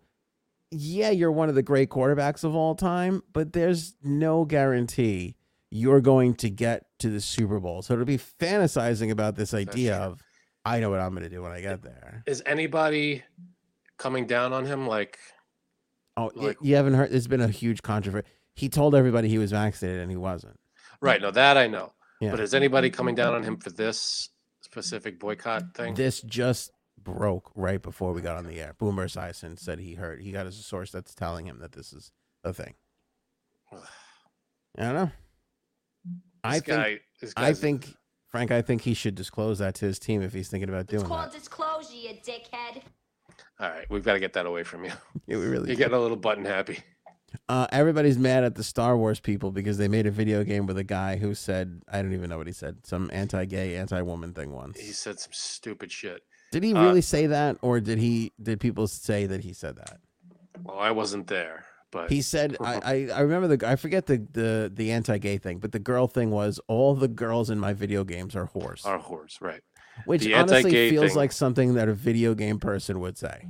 Yeah, you're one of the great quarterbacks of all time, but there's no guarantee you're going to get to the Super Bowl. So to be fantasizing about this idea of, I know what I'm going to do when I get there. Is anybody coming down on him? Like, Oh, Like- you haven't heard? There's been a huge controversy. He told everybody he was vaccinated and he wasn't. right? No, that I know. Yeah. But is anybody coming down on him for this specific boycott thing? This just broke right before we got on the air. Boomer Esiason said he heard he got a source that's telling him that this is a thing. I don't know. I think guy, I think Frank, I think he should disclose that to his team if he's thinking about doing It's doing called that. disclosure, you dickhead. All right, we've got to get that away from you. [laughs] Yeah, we really You're do. getting a little button happy. Uh, everybody's mad at the Star Wars people because they made a video game with a guy who said I don't even know what he said, some anti-gay, anti-woman thing once. He said some stupid shit. Did he uh, really say that, or did he? Did people say that he said that? Well, I wasn't there, but He said, I, I, I remember the, I forget the, the, the anti-gay thing, but the girl thing was all the girls in my video games are whores, Are horse, right? which the honestly feels thing- like something that a video game person would say.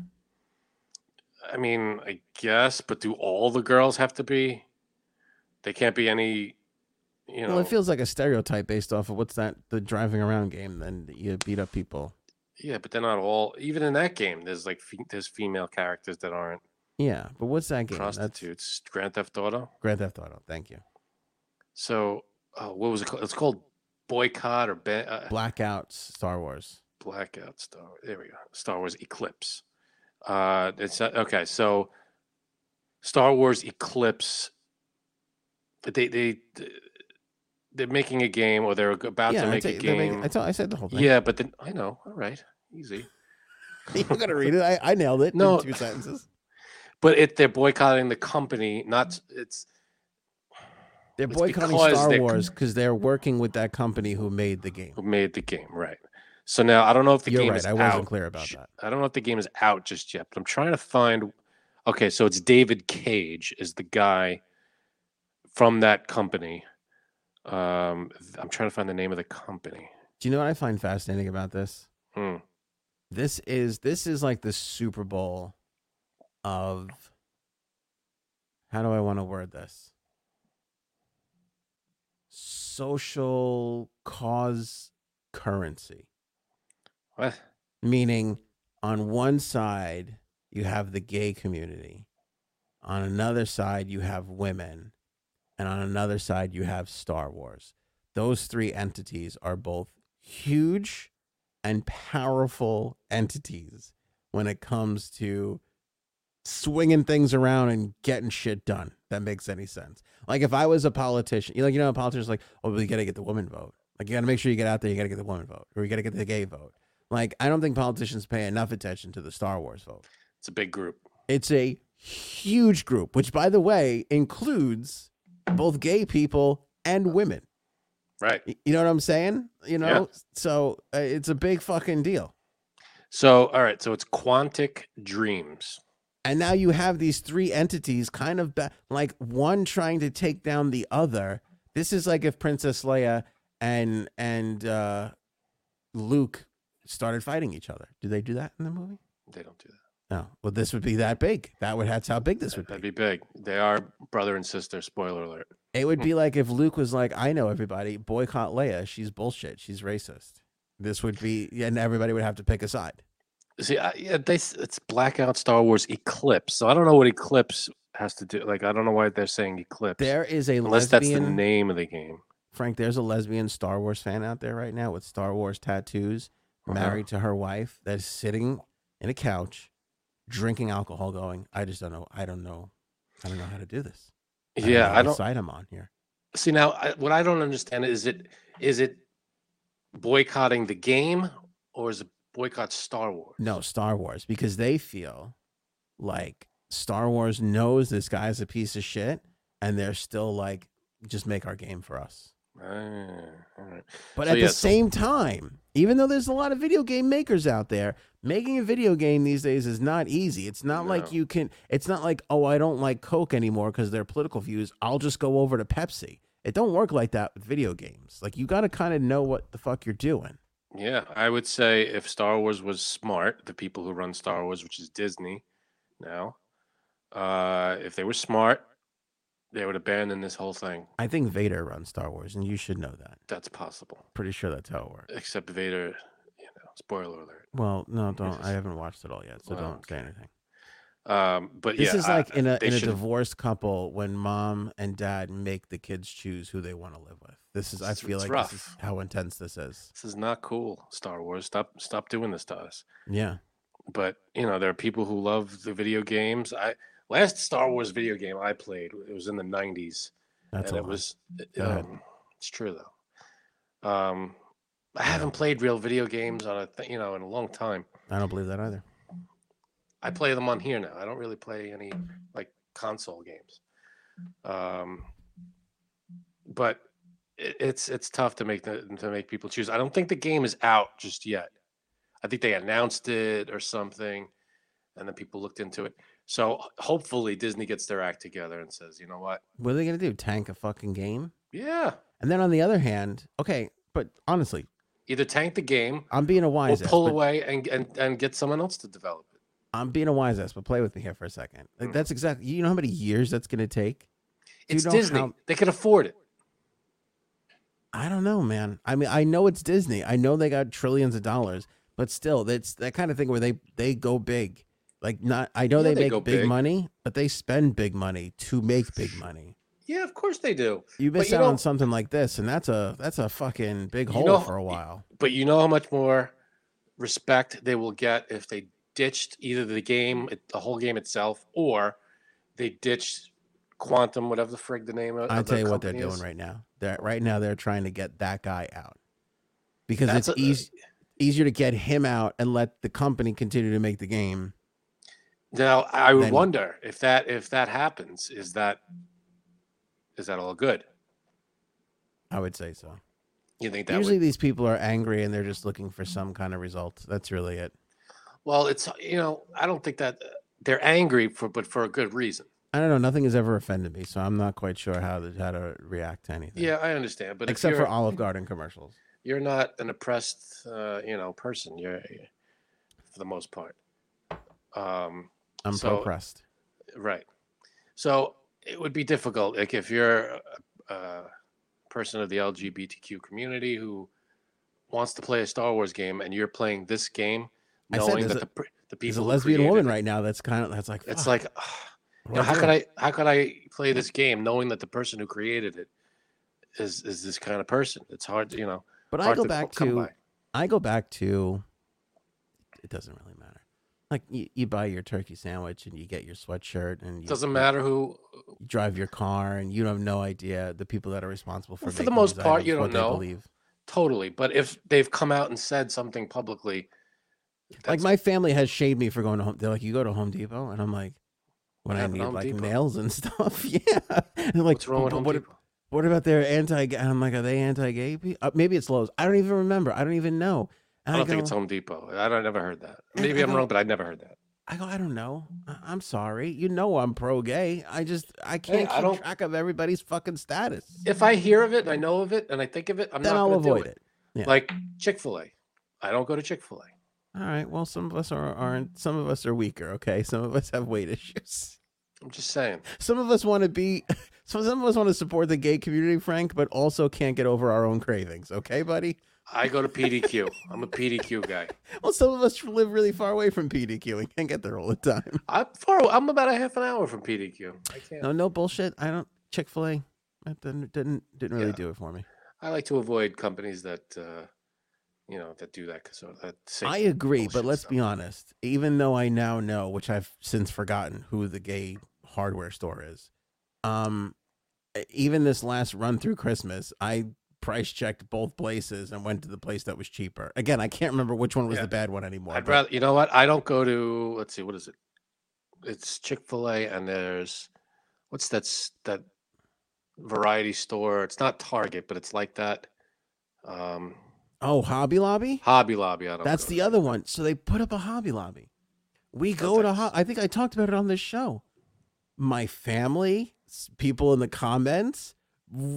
I mean, I guess, but do all the girls have to be? They can't be any, you know. well, it feels like a stereotype based off of what's that, the driving around game, then you beat up people. yeah, but they're not all. Even in that game, there's like fe- there's female characters that aren't Yeah, but what's that game? That's prostitutes. Grand Theft Auto. Grand Theft Auto. Thank you. So, uh, what was it called? It's called Boycott or ba- uh, Blackout Star Wars. Blackout Star. There we go. Star Wars Eclipse. Uh, it's uh, okay. So, Star Wars Eclipse. They they they're making a game, or they're about yeah, to make a making- game. I, told- I said the whole thing. Yeah, but then I know. All right, easy. [laughs] you gotta read it. I, I nailed it. No. in two sentences. But it they're boycotting the company. Not it's They're It's boycotting Star they're- Wars because they're working with that company who made the game. who made the game, right? So now I don't know if the You're game right. is I wasn't out. clear about that. I don't know if the game is out just yet, but I'm trying to find. Okay, so it's David Cage is the guy from that company. Um, I'm trying to find the name of the company. Do you know what I find fascinating about this? Hmm. This is this is like the Super Bowl of how do I want to word this? Social cause currency. What? Meaning on one side you have the gay community. On another side you have women. And on another side you have Star Wars. Those three entities are both huge and powerful entities when it comes to swinging things around and getting shit done. That makes any sense. Like if I was a politician, you like you know, a politician's like, oh, we got to get the woman vote. Like you got to make sure you get out there. You got to get the woman vote, or you got to get the gay vote. Like I don't think politicians pay enough attention to the Star Wars vote. It's a big group. It's a huge group, which by the way includes both gay people and women. Right. You know what I'm saying? You know, so uh, it's a big fucking deal. So all right. So it's Quantic Dreams. And now you have these three entities kind of ba- like one trying to take down the other. This is like if Princess Leia and and uh, Luke started fighting each other. Do they do that in the movie? They don't do that. No. Well, this would be that big. That would that's how big this would That'd be. be big. They are brother and sister. Spoiler alert. It would be like if Luke was like, "I know everybody. Boycott Leia. She's bullshit. She's racist." This would be, and everybody would have to pick a side. See, I, yeah, they it's blackout Star Wars Eclipse. So I don't know what Eclipse has to do. Like I don't know why they're saying Eclipse. There is a unless that's the name of the game. Frank, there's a lesbian Star Wars fan out there right now with Star Wars tattoos, Uh-huh. married to her wife, that is sitting in a couch, drinking alcohol, going, I just don't know. I don't know. I don't know how to do this. don't Yeah, I don't side I'm on here. see now. I, what I don't understand is it is it boycotting the game or is it boycott Star Wars. No, Star Wars because they feel like Star Wars knows this guy's a piece of shit, and they're still like, just make our game for us. Ah, all right. But So, at yeah, the so- same time, even though there's a lot of video game makers out there, making a video game these days is not easy. It's not like you can. It's not like oh, I don't like Coke anymore because their political views. I'll just go over to Pepsi. It don't work like that with video games. Like you got to kind of know what the fuck you're doing. Yeah, I would say if Star Wars was smart, the people who run Star Wars, which is Disney now, uh, if they were smart, they would abandon this whole thing. I think Vader runs Star Wars, and you should know that. That's possible. Pretty sure that's how it works. Except Vader, you know, spoiler alert. Well, no, don't. I haven't watched it all yet, so Well, don't say anything. Um, but This yeah, is I- like in a in a should- divorced couple when mom and dad make the kids choose who they want to live with. This is I feel it's like rough. this is how intense this is. This is not cool, Star Wars. Stop, stop doing this to us. Yeah. But you know, there are people who love the video games. I last Star Wars video game I played, it was in the '90s. That's and it lot. was um, it's true though um i haven't played real video games on a th- you know in a long time I don't believe that either. I play them on here now i don't really play any like console games um but it, it's it's tough to make the to make people choose i don't think the game is out just yet i think they announced it or something and then people looked into it so hopefully disney gets their act together and says you know what What are they gonna do? Tank a fucking game? yeah And then on the other hand, okay, but honestly, either tank the game I'm being a or wise ass. pull but away and, and and get someone else to develop it. I'm being a wise ass, but play with me here for a second. Like Mm. that's exactly you know how many years that's gonna take? Do you It's know Disney. how- They can afford it. I don't know, man. I mean, I know it's Disney. I know they got trillions of dollars, but still, that's that kind of thing where they they go big. Like not, I know Yeah, they, they make big, big. money, but they spend big money to make big money. Yeah, of course they do. You miss you out on something like this, and that's a that's a fucking big hole know- for a while. But you know how much more respect they will get if they ditched either the game, the whole game itself, or they ditched Quantum, whatever the frig the name of. I tell you what they're doing is. right now. They're right now they're trying to get that guy out because That's it's a- easy easier to get him out and let the company continue to make the game. Now I would wonder if that if that happens, is that is that all good? I would say so. You think that Usually would, these people are angry and they're just looking for some kind of result. That's really it. Well, it's you know I don't think that they're angry for but for a good reason. I don't know. Nothing has ever offended me, so I'm not quite sure how to how to react to anything. Yeah, I understand, but except for Olive Garden commercials. you're not an oppressed uh, you know person you're for the most part um I'm So- pro-pressed. right so it would be difficult like if you're a, a person of the lgbtq community who wants to play a star wars game and you're playing this game I said knowing that a- the, the There's people a lesbian woman it- right now. That's kind of that's like it's fuck, like ugh, [sighs] you know, how could i how could i play this game knowing that the person who created it is is this kind of person it's hard to, you know But I go to back to by. I go back to it doesn't really matter. Like you, you buy your turkey sandwich and you get your sweatshirt and you, doesn't matter who You drive your car and you have no idea the people that are responsible for Well, for the most part, you don't know. believe. Totally. But if they've come out and said something publicly, Like my family has shamed me for going to home. They're like, "You go to Home Depot," and I'm like, "When I need Home like Depot? nails and [laughs] stuff." [laughs] yeah. And they're like, what's wrong with Home what, Depot? what about their anti? And I'm like, "Are they anti-gay?" Uh, maybe it's Lowe's. I don't even remember. I don't even know. And I don't think go- it's Home Depot. I don't never heard that. Maybe I I'm wrong, but I never heard that. I go, I don't know. I- I'm sorry. You know I'm pro-gay. I just I can't I keep track of everybody's fucking status. If I hear of it and I know of it and I think of it, I'm then not I'll going to do avoid it. it. Yeah. Like Chick Fil A, I don't go to Chick Fil A. All right. Well, some of us are aren't. Some of us are weaker. Okay. Some of us have weight issues. I'm just saying. Some of us want to be. [laughs] Some some of us want to support the gay community, Frank, but also can't get over our own cravings. Okay, buddy. I go to PDQ. I'm a PDQ guy. Well, some of us live really far away from PDQ and can't get there all the time. I'm far. I'm about a half an hour from PDQ. I can't. No, no bullshit. I don't. Chick Fil A. Didn't didn't didn't really Yeah. do it for me. I like to avoid companies that, uh, you know, that do that. So that I agree, but let's stuff. be honest. Even though I now know, which I've since forgotten, who the gay hardware store is, um, even this last run through Christmas, I price checked both places and went to the place that was cheaper. Again, I can't remember which one was Yeah. the bad one anymore. I'd but- rather, you know what? I don't go to. Let's see, what is it? It's Chick Fil A, and there's what's that that variety store? It's not Target, but it's like that. Um, oh, Hobby Lobby. Hobby Lobby. I don't. That's the other one. So they put up a Hobby Lobby. We go to. thanks. Ho- I think I talked about it on this show. My family, people in the comments,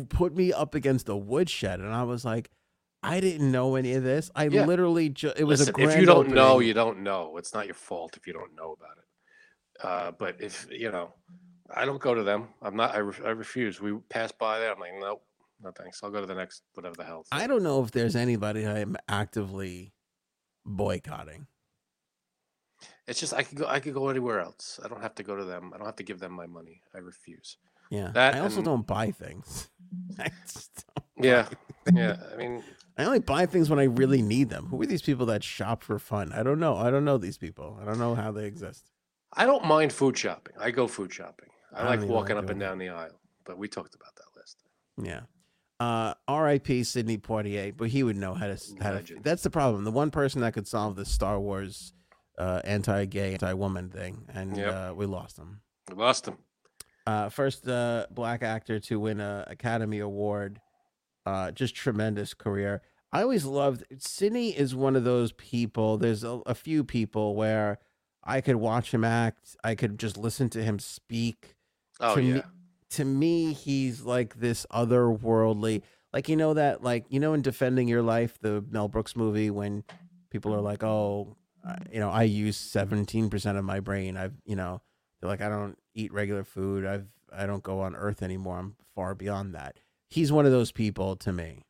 put me up against a woodshed, and I was like, I didn't know any of this. I Yeah. literally just. It was Listen, a grand if you don't know, you don't know. It's not your fault if you don't know about it. Uh, but if you know, I don't go to them. I'm not. I, re- I refuse. We pass by there. I'm like, nope, no thanks. I'll go to the next whatever the hell. I don't know if there's anybody I'm actively boycotting. It's just I could go. I could go anywhere else. I don't have to go to them. I don't have to give them my money. I refuse. Yeah, That I also and- don't buy things. [laughs] I, just don't Yeah, buy yeah. things. I mean, I only buy things when I really need them. Who are these people that shop for fun? I don't know. I don't know these people. I don't know how they exist. I don't mind food shopping. I go food shopping. I, I like walking like up and down the aisle. But we talked about that last time. Yeah. Uh, R.I.P. Sidney Poitier, but he would know how to how to. That's the problem. The one person that could solve the Star Wars uh, anti-gay, anti-woman thing, and Yep. uh, we lost him. We lost him. Uh, first uh, black actor to win a Academy Award. Uh, just tremendous career. I always loved Sidney. Is one of those people. There's a, a few people where I could watch him act. I could just listen to him speak Oh to yeah. me, to me, he's like this otherworldly. Like you know that, like you know, in defending your life, the Mel Brooks movie, when people are like, "Oh, you know, I use seventeen percent of my brain. I've, you know, they're like, I don't eat regular food. I've, I don't go on Earth anymore. I'm far beyond that. He's one of those people to me,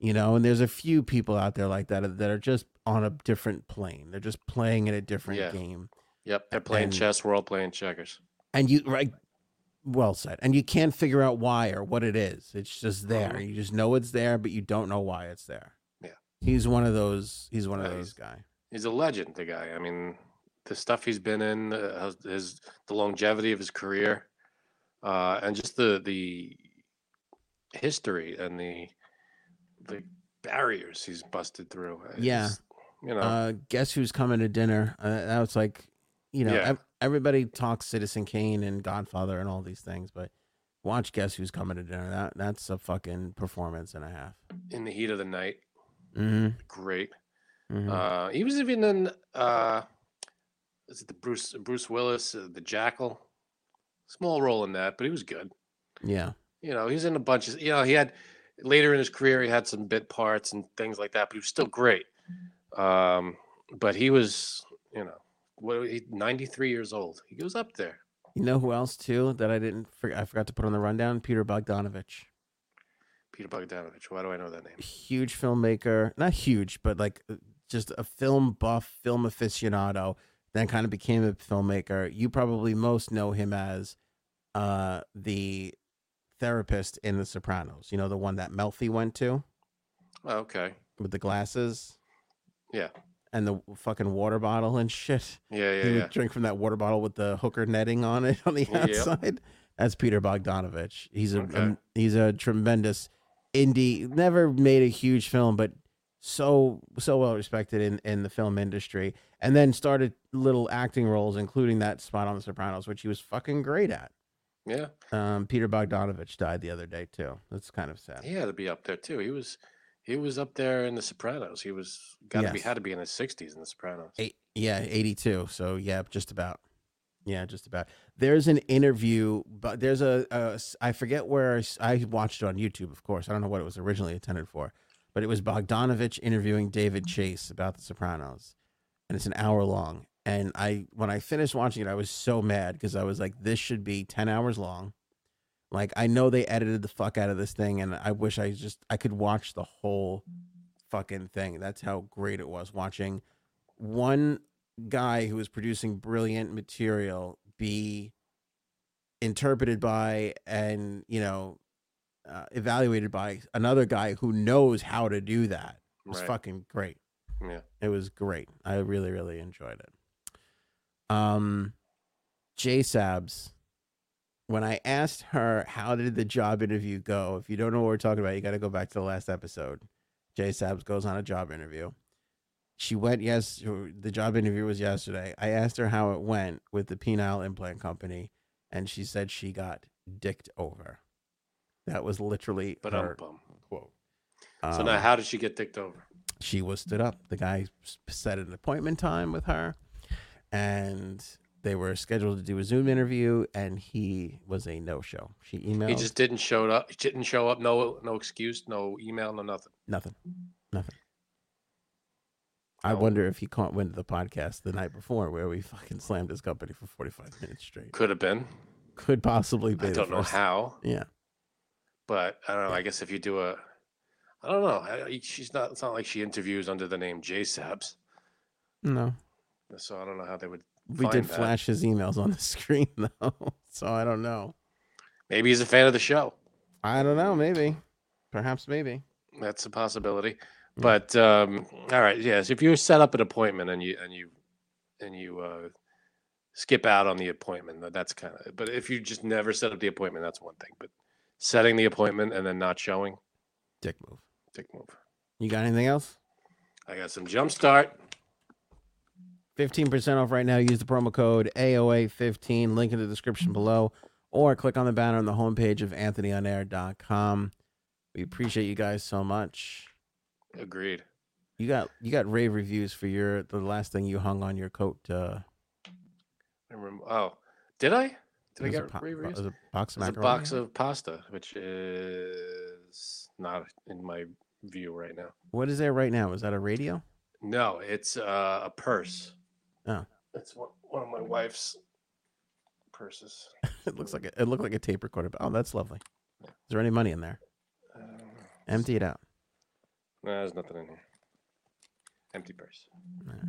you know. And there's a few people out there like that uh, that are just on a different plane. They're just playing in a different Yeah. game. Yep. They're playing and- chess. We're all playing checkers. and you right well said and you can't figure out why or what it is it's just there Mhm. you just know it's there but you don't know why it's there Yeah. he's one of those he's one of Yeah, those guy He's a legend. The guy. I mean, the stuff he's been in, uh, his- the longevity of his career, uh, and just the the history and the the barriers he's busted through. Yeah. You know. uh guess who's coming to dinner uh, that was like you know Yeah. ev- everybody talks citizen kane and godfather and all these things but watch guess who's coming to dinner that that's a fucking performance and a half in the heat of the night. mm-hmm, Great. mm-hmm. Uh, he was even in uh, is it the Bruce Bruce Willis, uh, the Jackal? Small role in that, but he was good. yeah You know, he's in a bunch of you know he had later in his career he had some bit parts and things like that, but he was still great. Um, but he was you know what he 93 years old. He goes up there. you know who else too that i didn't i forgot to put on the rundown peter bogdanovich Peter Bogdanovich. Why do I know that name? huge filmmaker, not huge, but like uh, just a film buff, film aficionado. Then kind of became a filmmaker. You probably most know him as uh, the therapist in The Sopranos. You know the one that Melfi went to Oh, okay. with the glasses Yeah. And the fucking water bottle and shit. Yeah, yeah, he yeah. drink from that water bottle with the hooker netting on it [laughs] on the Yep. outside. That's Peter Bogdanovich. He's a, Okay. um, he's a tremendous indie. Never made a huge film, but so so well respected in in the film industry. And then started little acting roles, including that spot on The Sopranos, which he was fucking great at. Yeah. Um, Peter Bogdanovich died the other day too. That's kind of sad. He had to be up there too. He was he was up there in the Sopranos. He was got to be had to be in his 60s in the Sopranos. Eight, yeah, 82. So yeah, just about. Yeah, just about. There's an interview, but there's a, a I forget where I watched it on YouTube, of course. I don't know what it was originally intended for, but it was Bogdanovich interviewing David Chase about The Sopranos, and it's an hour long. And I, when I finished watching it, I was so mad because I was like, this should be 10 hours long. Like I know they edited the fuck out of this thing, and I wish I just I could watch the whole fucking thing. That's how great it was watching one guy who was producing brilliant material be interpreted by and you know uh, evaluated by another guy who knows how to do that. It was Right. fucking great. Yeah. It was great. I really really enjoyed it. Um, J Sabs, when I asked her how did the job interview go, if you don't know what we're talking about, you got to go back to the last episode. Jay Sabs goes on a job interview. She went yes. The job interview was yesterday. I asked her how it went with the penile implant company, and she said she got dicked over. That was literally But her um, quote. So Um, now, how did she get dicked over? she was stood up. The guy set an appointment time with her, and they were scheduled to do a Zoom interview, and he was a no show. She emailed He just didn't show up. He didn't show up. No, no excuse. No email. No nothing. nothing, nothing. I Oh. wonder if he caught wind of the podcast the night before, where we fucking slammed his company for forty five minutes straight. Could have been. Could possibly be. I don't know how, Yeah, but I don't know. I guess if you do a, I don't know. I, she's not. It's not like she interviews under the name J Sabs. no, So I don't know how they would. We did that. flash his emails on the [laughs] screen though, [laughs] so I don't know. Maybe he's a fan of the show. I don't know. Maybe, perhaps, maybe. That's a possibility. But um, all right, yes. If you set up an appointment and you and you and you uh, skip out on the appointment, that's kind of. But if you just never set up the appointment, that's one thing. But setting the appointment and then not showing, Dick move. dick move. You got anything else? I got some jump start. 15% off right now. Use the promo code AOA15, link in the description below, or click on the banner on the homepage of anthonyonair.com. We appreciate you guys so much. Agreed. You got you got rave reviews for your the last thing you hung on your coat. Uh, I remember. Oh, did I? Did I it get po- reviews? it was a box of It's a box of pasta, which is not in my view right now. What is there right now? Is that a radio? No, it's uh, a purse. Oh. It's one, one of my wife's purses. [laughs] It looks like a, it looked like a tape recorder. But, oh, that's lovely. Is there any money in there? Um, Empty it out. no, there's nothing in here. Empty purse. Alright.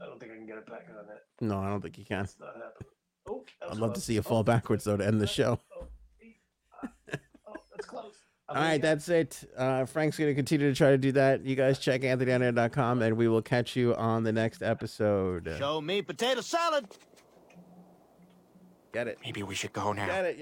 I don't think I can get it back on that. No, I don't think you can. It's not happening. Oh, I'd was love to see you fall Oh, backwards though to end the show. Oh, ee, oh, that's close. I'm All gonna right, get- that's it. Uh, Frank's going to continue to try to do that. You guys check anthonyonair.com and we will catch you on the next episode. Show me potato salad. Get it. Maybe we should go now. Get it.